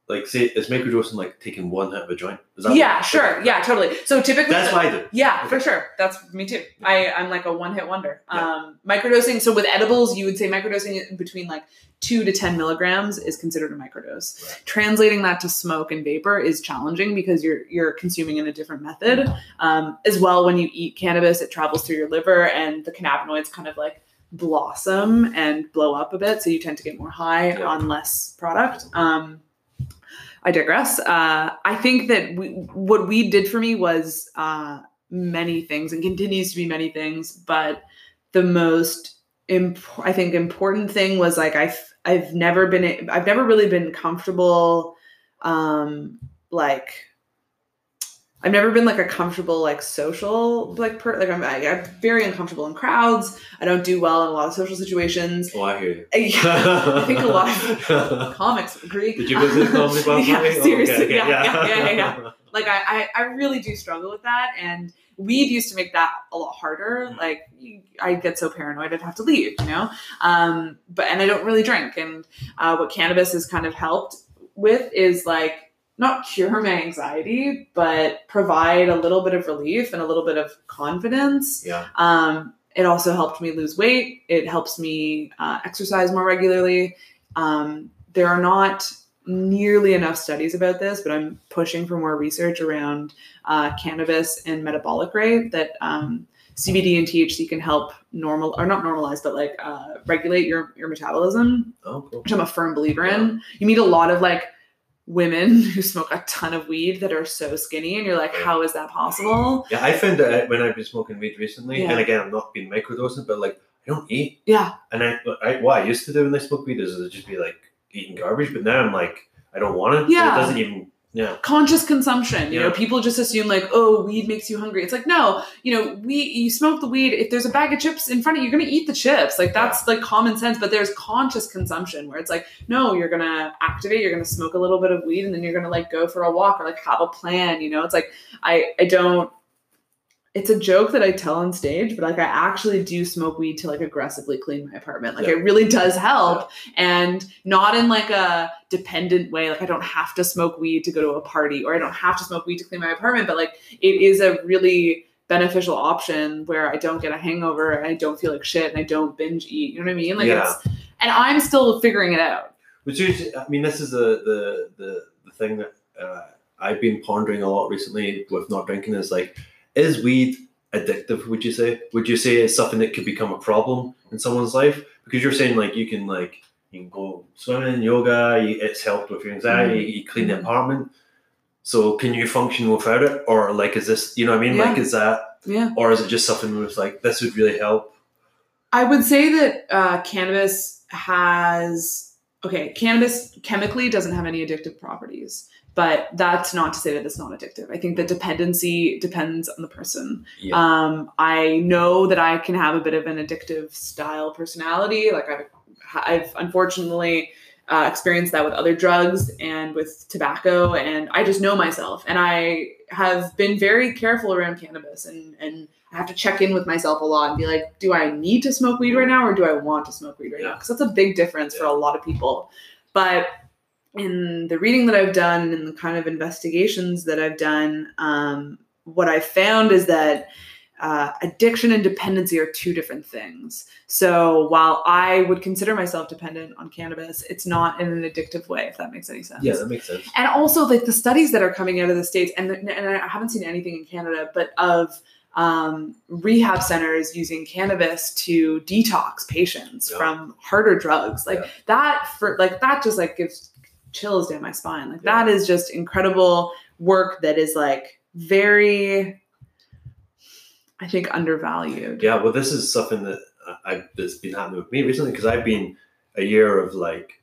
like say, is microdosing like taking one hit of a joint? Is that Yeah, sure. Yeah, totally. So typically, That's what I do. Yeah, Okay. for sure. That's me too. I, I'm like a one hit wonder. Yeah. Um, microdosing. So with edibles, you would say microdosing between like two to 10 milligrams is considered a microdose. Right. Translating that to smoke and vapor is challenging because you're, you're consuming in a different method. Um, as well, when you eat cannabis, it travels through your liver and the cannabinoids kind of like blossom and blow up a bit. So you tend to get more high Yeah. on less product. Um, I digress. Uh, I think that we, what we did for me was uh, many things and continues to be many things, but the most imp- I think important thing was like I've I've never been I've never really been comfortable um, like I've never been like a comfortable like social like per like I'm, I, I'm very uncomfortable in crowds. I don't do well in a lot of social situations. Oh, I hear you. I, I think a lot of comics agree. Did you go to the comedy club? yeah, Bobby? Oh, okay, seriously. okay, yeah, yeah, yeah, yeah, yeah. Like I, I, I really do struggle with that, and weed used to make that a lot harder. Like I get so paranoid, I'd have to leave, you know. Um, but and I don't really drink, and uh, what cannabis has kind of helped with is like not cure my anxiety, but provide a little bit of relief and a little bit of confidence. Yeah. Um, it also helped me lose weight. It helps me uh, exercise more regularly. Um, there are not nearly enough studies about this, but I'm pushing for more research around uh, cannabis and metabolic rate that um, CBD and THC can help normal or not normalize, but like uh, regulate your your metabolism, Oh, cool. which I'm a firm believer in. You meet a lot of like women who smoke a ton of weed that are so skinny, and you're like, how is that possible? Yeah, I found that when I've been smoking weed recently, Yeah. and again, I'm not being microdosing, but like I don't eat, Yeah, and I, I what I used to do when I smoked weed is just be like eating garbage, but now I'm like I don't want it. Yeah. it doesn't even. Yeah, conscious consumption. You know, people just assume like, oh, weed makes you hungry. It's like, no, you know, we you smoke the weed. If there's a bag of chips in front of you, you're gonna eat the chips. Like that's like common sense. But there's conscious consumption where it's like, no, you're gonna activate. You're gonna smoke a little bit of weed, and then you're gonna like go for a walk or like have a plan. You know, it's like I I don't. It's a joke that I tell on stage, but like I actually do smoke weed to like aggressively clean my apartment. Like Yeah. it really does help and not in like a dependent way like i don't have to smoke weed to go to a party or i don't have to smoke weed to clean my apartment but like it is a really beneficial option where i don't get a hangover and i don't feel like shit and i don't binge eat you know what i mean like Yeah. it's and i'm still figuring it out which is, I mean, this is the the the, the thing that uh, I've been pondering a lot recently with not drinking is like, is weed addictive? Would you say? Would you say it's something that could become a problem in someone's life? Because you're saying like you can like you can go swimming, yoga. You, it's helped with your anxiety. You clean the Mhm. apartment. So can you function without it, or like is this? You know what I mean? Like is that, Yeah. or is it just something it's like this would really help? I would say that uh, cannabis has okay. Cannabis chemically doesn't have any addictive properties, but that's not to say that it's not addictive. I think the dependency depends on the person. Yeah. Um, I know that I can have a bit of an addictive style personality. Like I've, I've unfortunately uh, experienced that with other drugs and with tobacco, and I just know myself. And I have been very careful around cannabis, and and I have to check in with myself a lot and be like, do I need to smoke weed right now, or do I want to smoke weed right now? Because that's a big difference for a lot of people. But in the reading that I've done and the kind of investigations that I've done, um, what I found is that uh, addiction and dependency are two different things. So while I would consider myself dependent on cannabis, it's not in an addictive way, if that makes any sense. Yeah, that makes sense. And also, like the studies that are coming out of the states, and and I haven't seen anything in Canada, but of um, rehab centers using cannabis to detox patients Yeah. from harder drugs, like Yeah. that for like that just like gives chills down my spine. Like Yeah. that is just incredible work that is like very, I think, undervalued. Yeah, well, this is something that I, I that's been happening with me recently because I've been a year of like,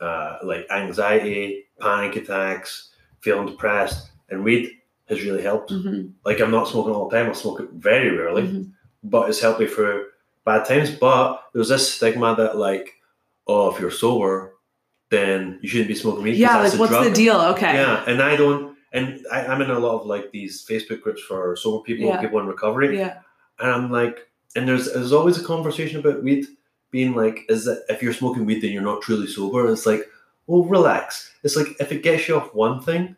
uh, like anxiety, panic attacks, feeling depressed, and weed has really helped. Mhm, Like I'm not smoking all the time; I smoke it very rarely, mhm. but it's helped me through bad times. But there's this stigma that like, oh, if you're sober, then you shouldn't be smoking weed. Yeah, like what's drug. the deal? Okay. Yeah, and I don't, and I, I'm in a lot of like these Facebook groups for sober people, Yeah. people in recovery, Yeah. and I'm like, and there's there's always a conversation about weed being like, is that if you're smoking weed, then you're not truly sober. And It's like, well, relax. It's like if it gets you off one thing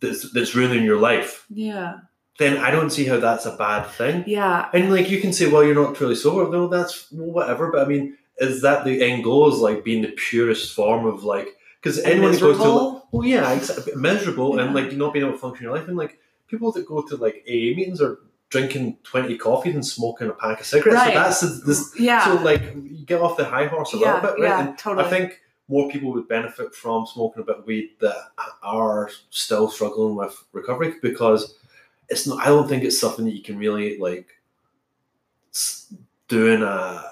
that's that's ruining your life, Yeah. then I don't see how that's a bad thing. Yeah. And like you can say, well, you're not truly sober. No, that's well, whatever. But I mean, is that the end goal? Is like being the purest form of like because anyone who goes to well, yeah, miserable and like not being able to function in your life, and like people that go to like AA meetings are drinking twenty coffees and smoking a pack of cigarettes. Right. So that's the- this. yeah. So like you get off the high horse a yeah. little bit, right? Yeah. And totally. I think more people would benefit from smoking a bit of weed that are still struggling with recovery because it's not. I don't think it's something that you can really like s- do in a,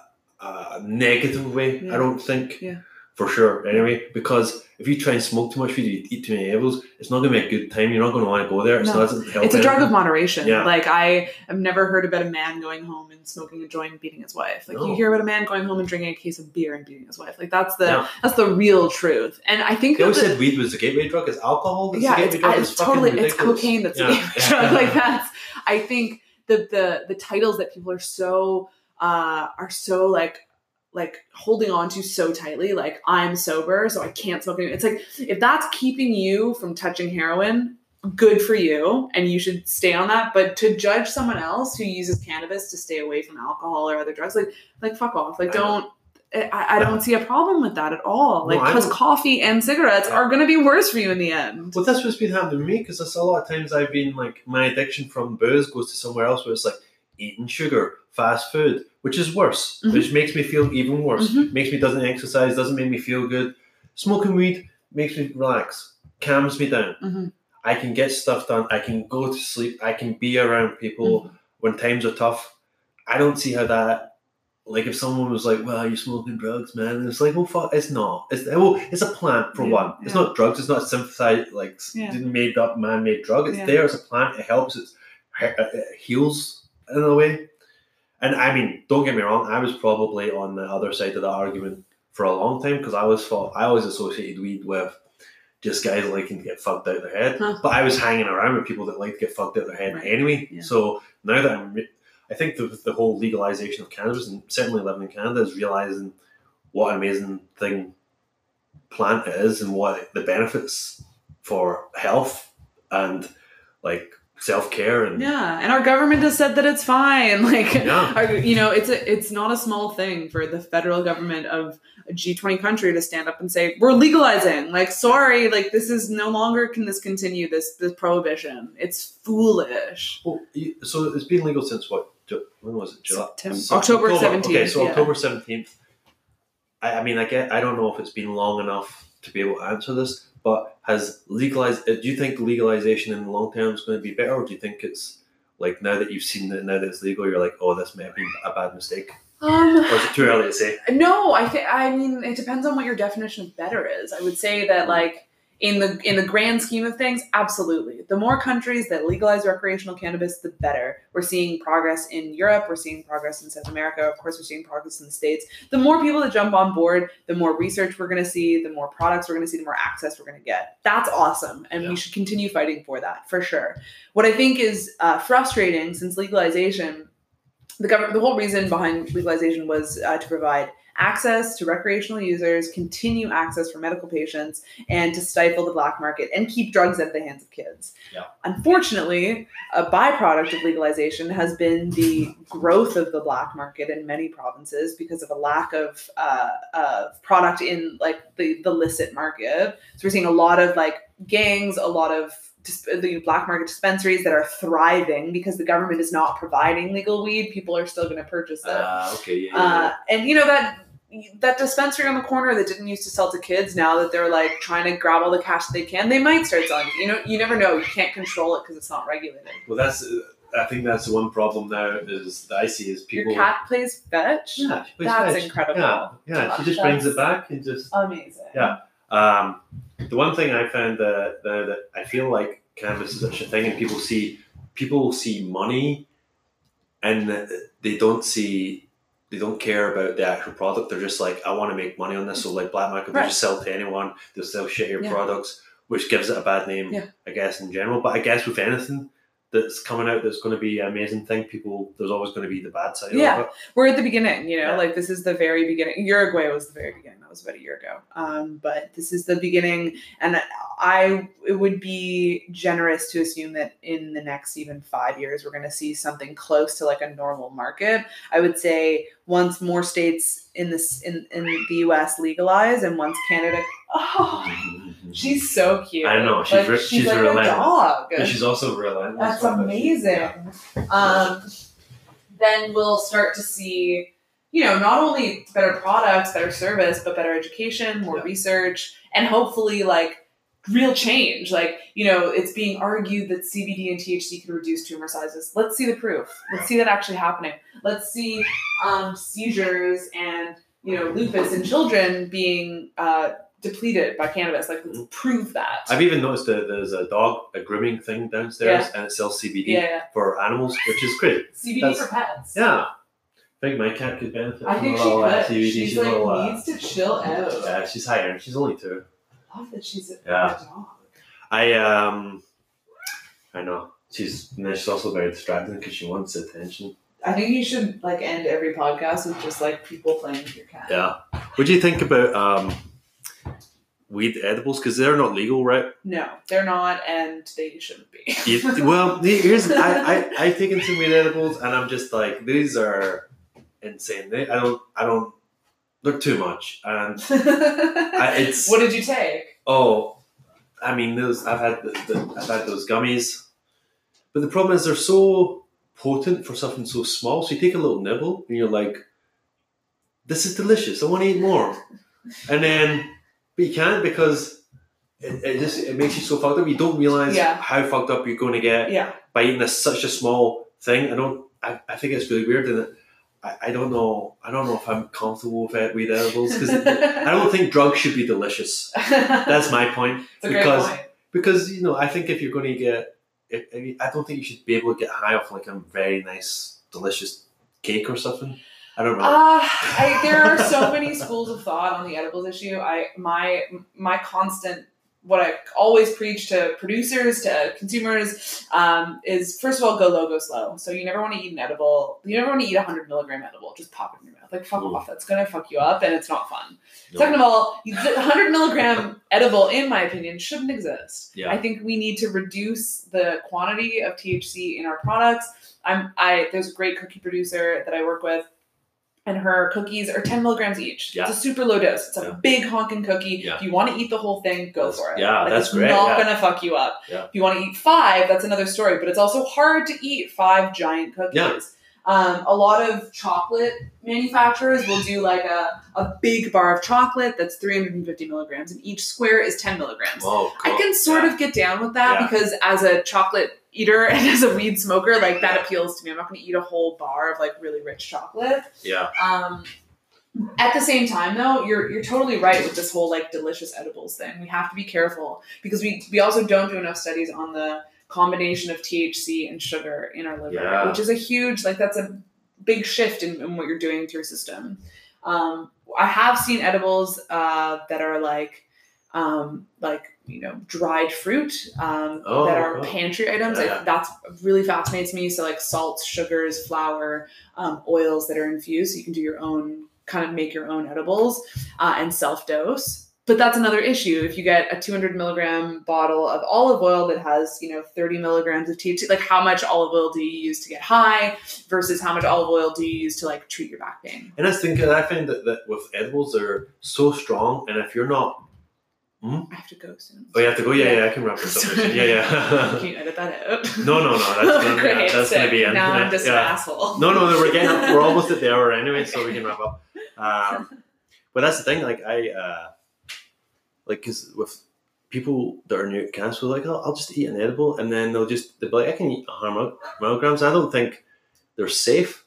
a negative way. Yeah. I don't think. Yeah. For sure. Anyway, because if you try and smoke too much weed, you eat too many edibles, it's not going to be a good time. You're not going to want to go there. It's No. not doesn't help. it's a drug of moderation. Yeah. Like I have never heard about a man going home and smoking a joint and beating his wife. Like No. you hear about a man going home and drinking a case of beer and beating his wife. Like that's the Yeah. that's the real truth. And I think They always the- said weed was the gateway drug. It's alcohol. That's yeah, the it's, gateway drug. it's fucking totally it's cocaine that's Yeah. the gateway drug. Like that's I think the the the titles that people are so uh are so like like holding on to so tightly, like I'm sober, so I can't smoke anymore. It's like if that's keeping you from touching heroin, good for you, and you should stay on that. But to judge someone else who uses cannabis to stay away from alcohol or other drugs, like like fuck off. Like don't I, I don't see a problem with that at all. Like because coffee and cigarettes Yeah. are gonna be worse for you in the end. Well, that's what's been happening to me because a lot of times I've been like my addiction from booze goes to somewhere else where it's like eating sugar, fast food, which is worse, Mhm. which makes me feel even worse. Mhm. Makes me doesn't exercise, doesn't make me feel good. Smoking weed makes me relax, calms me down. Mhm. I can get stuff done. I can go to sleep. I can be around people Mm-hmm. when times are tough. I don't see how that. Like if someone was like, "Well, you're smoking drugs, man," and it's like, "Well, fuck, it's not. It's well, it's a plant for Yeah, one. It's yeah. not drugs. It's not a synthesized, like Yeah. made up, man-made drug. It's there as a plant. It helps. It's, it heals in a way. And I mean, don't get me wrong. I was probably on the other side of the argument for a long time because I always thought I always associated weed with just guys liking to get fucked out of their head. Huh. But I was hanging around with people that like to get fucked out of their head Right. anyway. Yeah. So now that I'm, re- I think the, the whole legalization of cannabis and certainly living in Canada is realizing what an amazing thing plant is and what the benefits for health and like self care and Yeah, and our government has said that it's fine. Like, Yeah. our, you know, it's a, it's not a small thing for the federal government of a G twenty country to stand up and say we're legalizing. Like, sorry, like this is no longer can this continue this this prohibition. It's foolish. Well, so it's been legal since what? When was it? July? September- October 17th, Okay, so yeah. October seventeenth. I, I mean, I get. I don't know if it's been long enough to be able to answer this, but has legalized? Do you think legalization in the long term is going to be better, or do you think it's like now that you've seen it, now that it's legal, you're like, oh, this may have been a bad mistake, Um, or is it too early to say? No, I think I mean it depends on what your definition of better is. I would say that like in the in the grand scheme of things, absolutely. The more countries that legalize recreational cannabis, the better. We're seeing progress in Europe, we're seeing progress in South America, of course we're seeing progress in the States. The more people that jump on board, the more research we're gonna see, the more products we're gonna see, the more access we're gonna get. That's awesome. And Yeah. we should continue fighting for that for sure. What I think is uh, frustrating since legalization the government the whole reason behind legalization was uh, to provide access to recreational users continue access for medical patients and to stifle the black market and keep drugs out of the hands of kids Yeah. unfortunately a byproduct of legalization has been the growth of the black market in many provinces because of a lack of, uh, of product in like the, the licit market so we're seeing a lot of like gangs a lot of the black market dispensaries that are thriving because the government is not providing legal weed. People are still going to purchase it. Uh, okay, yeah, yeah, Uh, and you know that that dispensary on the corner that didn't used to sell to kids now that they're like trying to grab all the cash they can, they might start selling. it. You know, you never know. You can't control it because it's not regulated. Well, that's. Uh, I think that's the one problem now is that I see is people. Your cat plays fetch. Yeah, she plays That's fetch. incredible. Yeah, yeah. She just brings it back and just. Amazing. Yeah. Um, the one thing I found that, that, that I feel like cannabis is such a thing, and people see people see money, and they don't see they don't care about the actual product. They're just like, I want to make money on this. So like black market, they just sell to anyone. They'll sell shittier Yeah. products, which gives it a bad name, Yeah. I guess in general. But I guess with anything that's coming out that's going to be an amazing thing, people there's always going to be the bad side Yeah. of it. We're at the beginning, you know, Yeah. like this is the very beginning. Uruguay was the very beginning. That was about a year ago. Um, but this is the beginning, and I it would be generous to assume that in the next even five years we're going to see something close to like a normal market. I would say once more states in this in in the U.S. legalize, and once Canada. Oh, she's so cute. I know, she's Like, re- she's, she's like a relentless. dog. And she's also relentless. That's amazing. Yeah. Um, then we'll start to see, you know, not only better products, better service, but better education, more Yeah. research, and hopefully like real change. Like, you know, it's being argued that CBD and THC can reduce tumor sizes. Let's see the proof. Let's see that actually happening. Let's see um, seizures and you know lupus in children being uh, depleted by cannabis. Like, let's prove that. I've even noticed that there's a dog a grooming thing downstairs, and it sells CBD yeah, yeah. for animals, which is great. CBD That's- for pets. Yeah, I think my cat could benefit. I from think a she little, uh, could. CBD. She's, She's a like little, uh, needs to chill out. yeah, she's higher. She's only two. I love that she's a, Yeah. dog. I um, I know she's and then she's also very distracting because she wants attention. I think you should like end every podcast with just like people playing with your cat. Yeah. What do you think about um, weed edibles? Because they're not legal, right? No, they're not, and they shouldn't be. You- well, here's I, I I've taken some weed edibles, and I'm just like these are insane. They, I don't I don't. They're too much, and it's- what did you take? Oh, I mean, those I've had the, the, I've had those gummies, but the problem is they're so potent for something so small. So you take a little nibble and you're like, "This is delicious. I want to eat more," and then but you can't because it, it just it makes you so fucked up. You don't realize Yeah. how fucked up you're going to get Yeah, by eating this such a small thing. I don't. I, I think it's really weird, and it, I, I don't know. I don't know if I'm comfortable with it, weed edibles because I don't think drugs should be delicious. That's my point It's a great because- point. because you know I think if you're going to get, if, I mean, I don't think you should be able to get high off like a very nice, delicious cake or something. I don't know. Uh, I, there are so many schools of thought on the edibles issue. I my my constant what I always preach to producers to consumers um, is first of all go low, go slow. So you never want to eat an edible. You never want to eat a hundred milligram edible. Just pop it in your mouth. Like fuck Mm. off. That's gonna fuck you up, and it's not fun. No. Second of all, the 100 milligram edible, in my opinion, shouldn't exist. Yeah. I think we need to reduce the quantity of THC in our products. I'm I there's a great cookie producer that I work with, and her cookies are 10 milligrams each. Yeah. It's a super low dose. It's a Yeah. big honking cookie. Yeah. If you want to eat the whole thing, go for it. yeah, Like, that's it's great, Not yeah. gonna fuck you up. Yeah. If you want to eat five, that's another story. But it's also hard to eat five giant cookies. Um, a lot of chocolate manufacturers will do like a, a big bar of chocolate that's 350 milligrams, and each square is 10 milligrams. Whoa, I can sort Yeah. of get down with that Yeah. because as a chocolate eater and as a weed smoker, like that appeals to me. I'm not going to eat a whole bar of like really rich chocolate. Yeah. Um, at the same time, though, you're you're totally right with this whole like delicious edibles thing. We have to be careful because we we also don't do enough studies on the combination of THC and sugar in our liver, Yeah. which is a huge like that's a big shift in, in what you're doing to your system. Um, I have seen edibles uh, that are like um, like you know dried fruit um, Oh, that are oh. pantry items. Yeah. Like, that's really fascinates me. So like salts, sugars, flour, um, oils that are infused. So you can do your own kind of make your own edibles uh, and self dose. But that's another issue. If you get a 200 milligram bottle of olive oil that has, you know, 30 milligrams of THC, like how much olive oil do you use to get high versus how much olive oil do you use to like treat your back pain? And I think I find that, that with edibles they're so strong, and if you're not, I have to go soon. oh, you have to go. Yeah, Yeah. yeah, I can wrap this up. Yeah, yeah. Can you edit that out? No, no, no, that's gonna- Great, that's gonna be in. Now I'm just yeah. an asshole. no, no, no, we're getting up, we're almost at the hour anyway, so we can wrap up. Um, but that's the thing, like I, uh, like, cause with people that are new to cancer, they're like, oh, I'll just eat an edible, and then they'll just they'll be like, I can eat 100 mil- milligrams. I don't think they're safe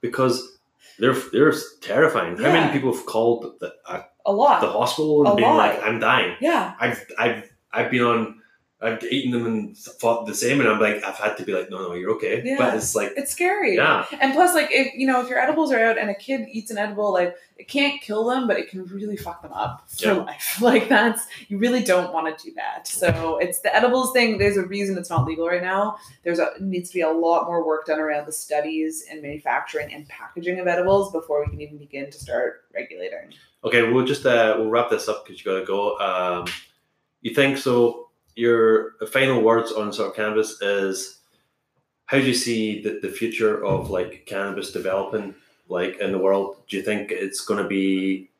because they're they're terrifying. How many people have called the, uh, A lot. the hospital and A been lot. like, I'm dying. yeah. I've I've I've been on. I've eaten them and fought the same, and I'm like, I've had to be like, no, no, you're okay. Yeah. But it's like, It's scary. yeah, And plus, like, if you know, if your edibles are out and a kid eats an edible, like, it can't kill them, but it can really fuck them up for Yeah. life. Like, that's you really don't want to do that. So it's the edibles thing. There's a reason it's not legal right now. There's a needs to be a lot more work done around the studies and manufacturing and packaging of edibles before we can even begin to start regulating. Okay, we'll just uh, we'll wrap this up because you gotta go. Um, you think so? Your final words on sort of cannabis is how do you see the, the future of like cannabis developing like in the world? Do you think it's going to be?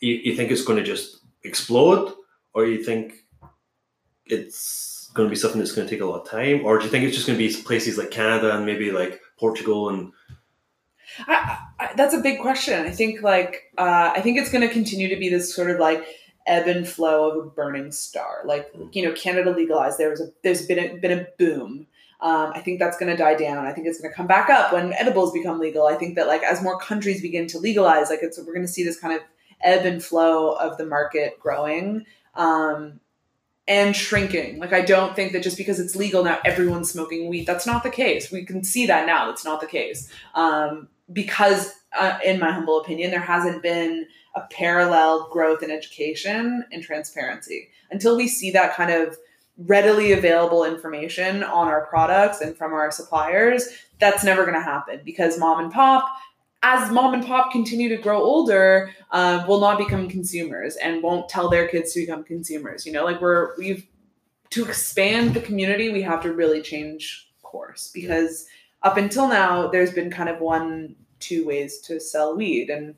You, you think it's going to just explode, or you think it's going to be something that's going to take a lot of time, or do you think it's just going to be places like Canada and maybe like Portugal and I, I, that's a big question. I think like uh, I think it's going to continue to be this sort of like ebb and flow of a burning star. Like you know, Canada legalized. There was a there's been a, been a boom. Um, I think that's going to die down. I think it's going to come back up when edibles become legal. I think that like as more countries begin to legalize, like it's we're going to see this kind of ebb and flow of the market growing. Um, and shrinking. Like I don't think that just because it's legal now everyone's smoking weed. That's not the case. We can see that now. That's not the case. Um, because, uh, in my humble opinion, there hasn't been a parallel growth in education and transparency. Until we see that kind of readily available information on our products and from our suppliers, that's never going to happen because mom and pop, as mom and pop continue to grow older, uh, will not become consumers and won't tell their kids to become consumers. You know, like we're, we've, to expand the community, we have to really change course because up until now, there's been kind of one, two ways to sell weed, and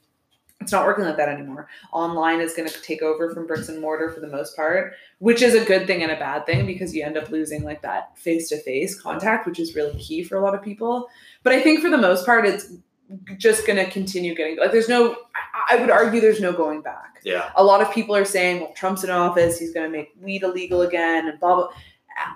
it's not working like that anymore. Online is going to take over from bricks and mortar for the most part, which is a good thing and a bad thing because you end up losing like that face to face contact, which is really key for a lot of people. But I think for the most part, it's just going to continue getting like there's no, I- would argue there's no going back yeah, a lot of people are saying, well, Trump's in office, he's going to make weed illegal again, and blah blah.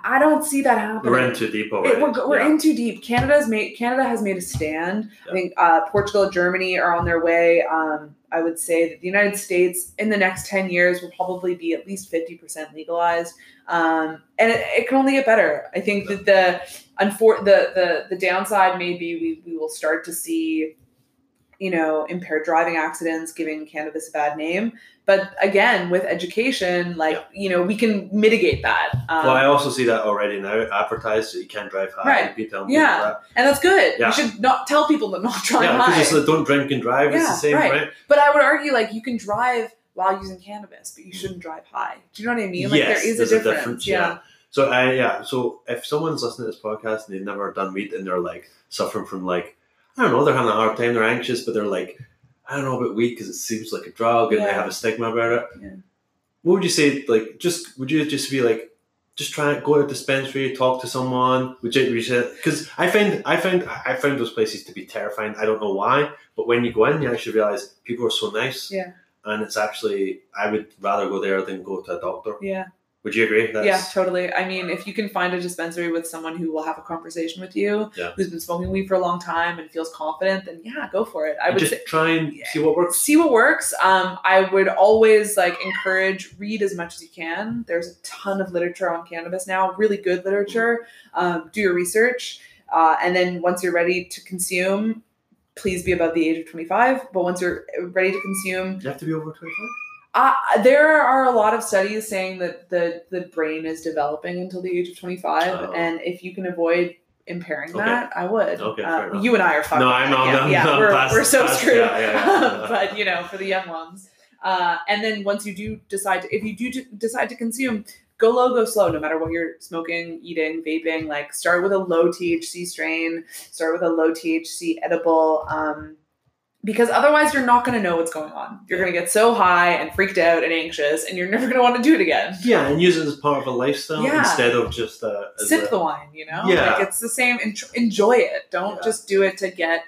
I don't see that happening. we're in too deep It- we're we're yeah. in too deep. Canada's made Canada has made a stand. Yeah. I think uh, Portugal, Germany are on their way. Um, I would say that the United States in the next ten years will probably be at least fifty percent legalized, um, and it, it can only get better. I think that the unfor- the the the downside may be we we will start to see. You know, impaired driving accidents, giving cannabis a bad name. But again, with education, like Yeah. you know, we can mitigate that. Um, Well, I also see that already now advertised that you can't drive high. Right. You tell Yeah. that. And that's good. Yeah. You should not tell people to not drive yeah, high. because it's like, don't drink and drive. it's Yeah, the same, right. right? but I would argue like you can drive while using cannabis, but you shouldn't drive high. Do you know what I mean? Like Yes, there is a a difference. difference, yeah. yeah. So I yeah. So if someone's listening to this podcast and they've never done weed and they're like suffering from like I don't know, they're having a hard time, they're anxious, but they're like I don't know about weed because it seems like a drug and they have a stigma about it. Yeah. What would you say? Like, just would you just be like, just try and go to a dispensary, talk to someone, Would you? because I find I find I found those places to be terrifying. I don't know why, but when you go in, you actually realize people are so nice. Yeah. And it's actually I would rather go there than go to a doctor. Yeah. Would you agree? That's, Yeah, totally. I mean, if you can find a dispensary with someone who will have a conversation with you, Yeah. who's been smoking weed for a long time and feels confident, then yeah, go for it. I and would just say, try and see what works. see what works. Um, I would always like encourage read as much as you can. There's a ton of literature on cannabis now, really good literature. Um, do your research, uh, and then once you're ready to consume, please be above the age of 25. But once you're ready to consume, You have to be over twenty five. Uh, there are a lot of studies saying that the the brain is developing until the age of 25, Oh. and if you can avoid impairing Okay. that, I would. Okay, Uh, you and I are fucked. No. I'm not- Yeah, yeah, we're, past- we're so past- screwed. yeah, yeah. but you know, for the young ones. Uh, and then once you do decide, to, if you do t- decide to consume, go low, go slow. No matter what you're smoking, eating, vaping, like start with a low THC strain. Start with a low THC edible. Um, because otherwise you're not going to know what's going on. You're going to get so high and freaked out and anxious, and you're never going to want to do it again. Yeah, and use it as part of a lifestyle Yeah. instead of just as Sip a, the wine, you know. Yeah. like it's the same. Enjoy it. Don't Yeah. just do it to get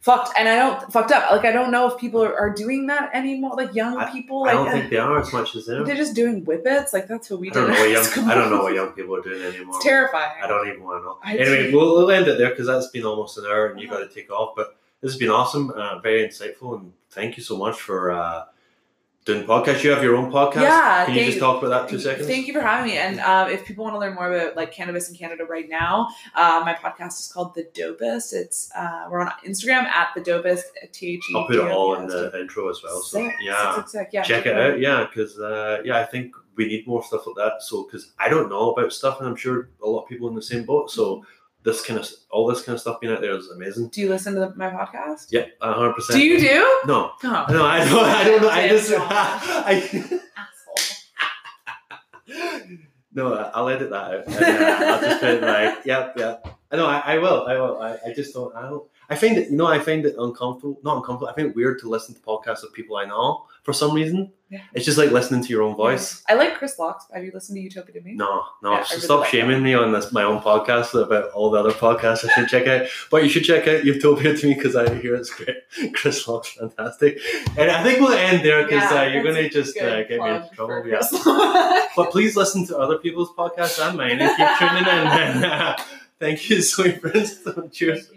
fucked. And I don't fucked up. Like I don't know if people are, are doing that anymore. Like young people, I don't think they are as much as them. they're just doing whippets. Like that's what we I don't know what young school. I don't know what young people are doing anymore. It's terrifying. I don't even want to know. I anyway, do. we'll, we'll end it there because that's been almost an hour and you got to take off. But this has been awesome, uh, very insightful, and thank you so much for uh, doing podcast. You have your own podcast. Yeah, Can you just talk about that two seconds? Thank you for having me. And uh, if people want to learn more about like cannabis in Canada right now, uh, my podcast is called The Dopest. It's uh, we're on Instagram at The Dopest. T H E. I'll put it all in the intro as well. So yeah, yeah. check it out. Yeah, because uh, yeah, I think we need more stuff like that. So because I don't know about stuff, and I'm sure a lot of people in the same boat. So this kind of all this kind of stuff being out there is amazing. Do you listen to the, my podcast? Yep, hundred percent. Do you do? No, Oh, no, I don't. I don't know. I just. I, asshole. no, I'll edit that out. Uh, I'll just put it like, yep, yep. I know. I, I will. I will. I, I just don't. I don't. I find it. You know, I find it uncomfortable. Not uncomfortable. I find it weird to listen to podcasts of people I know for some reason. Yeah. It's just like listening to your own voice. I like Chris Locke's. Have you listened to Utopia to Me? No, no. Yeah, so really stop like shaming me on this my own podcast about all the other podcasts I should check out. But you should check out Utopia to me because I hear it's great. Chris Locke's fantastic, and I think we'll end there because Yeah, uh, you're going to just uh, get me into trouble. Yeah. But please listen to other people's podcasts and mine and keep tuning in. Thank you, sweet friends. Cheers.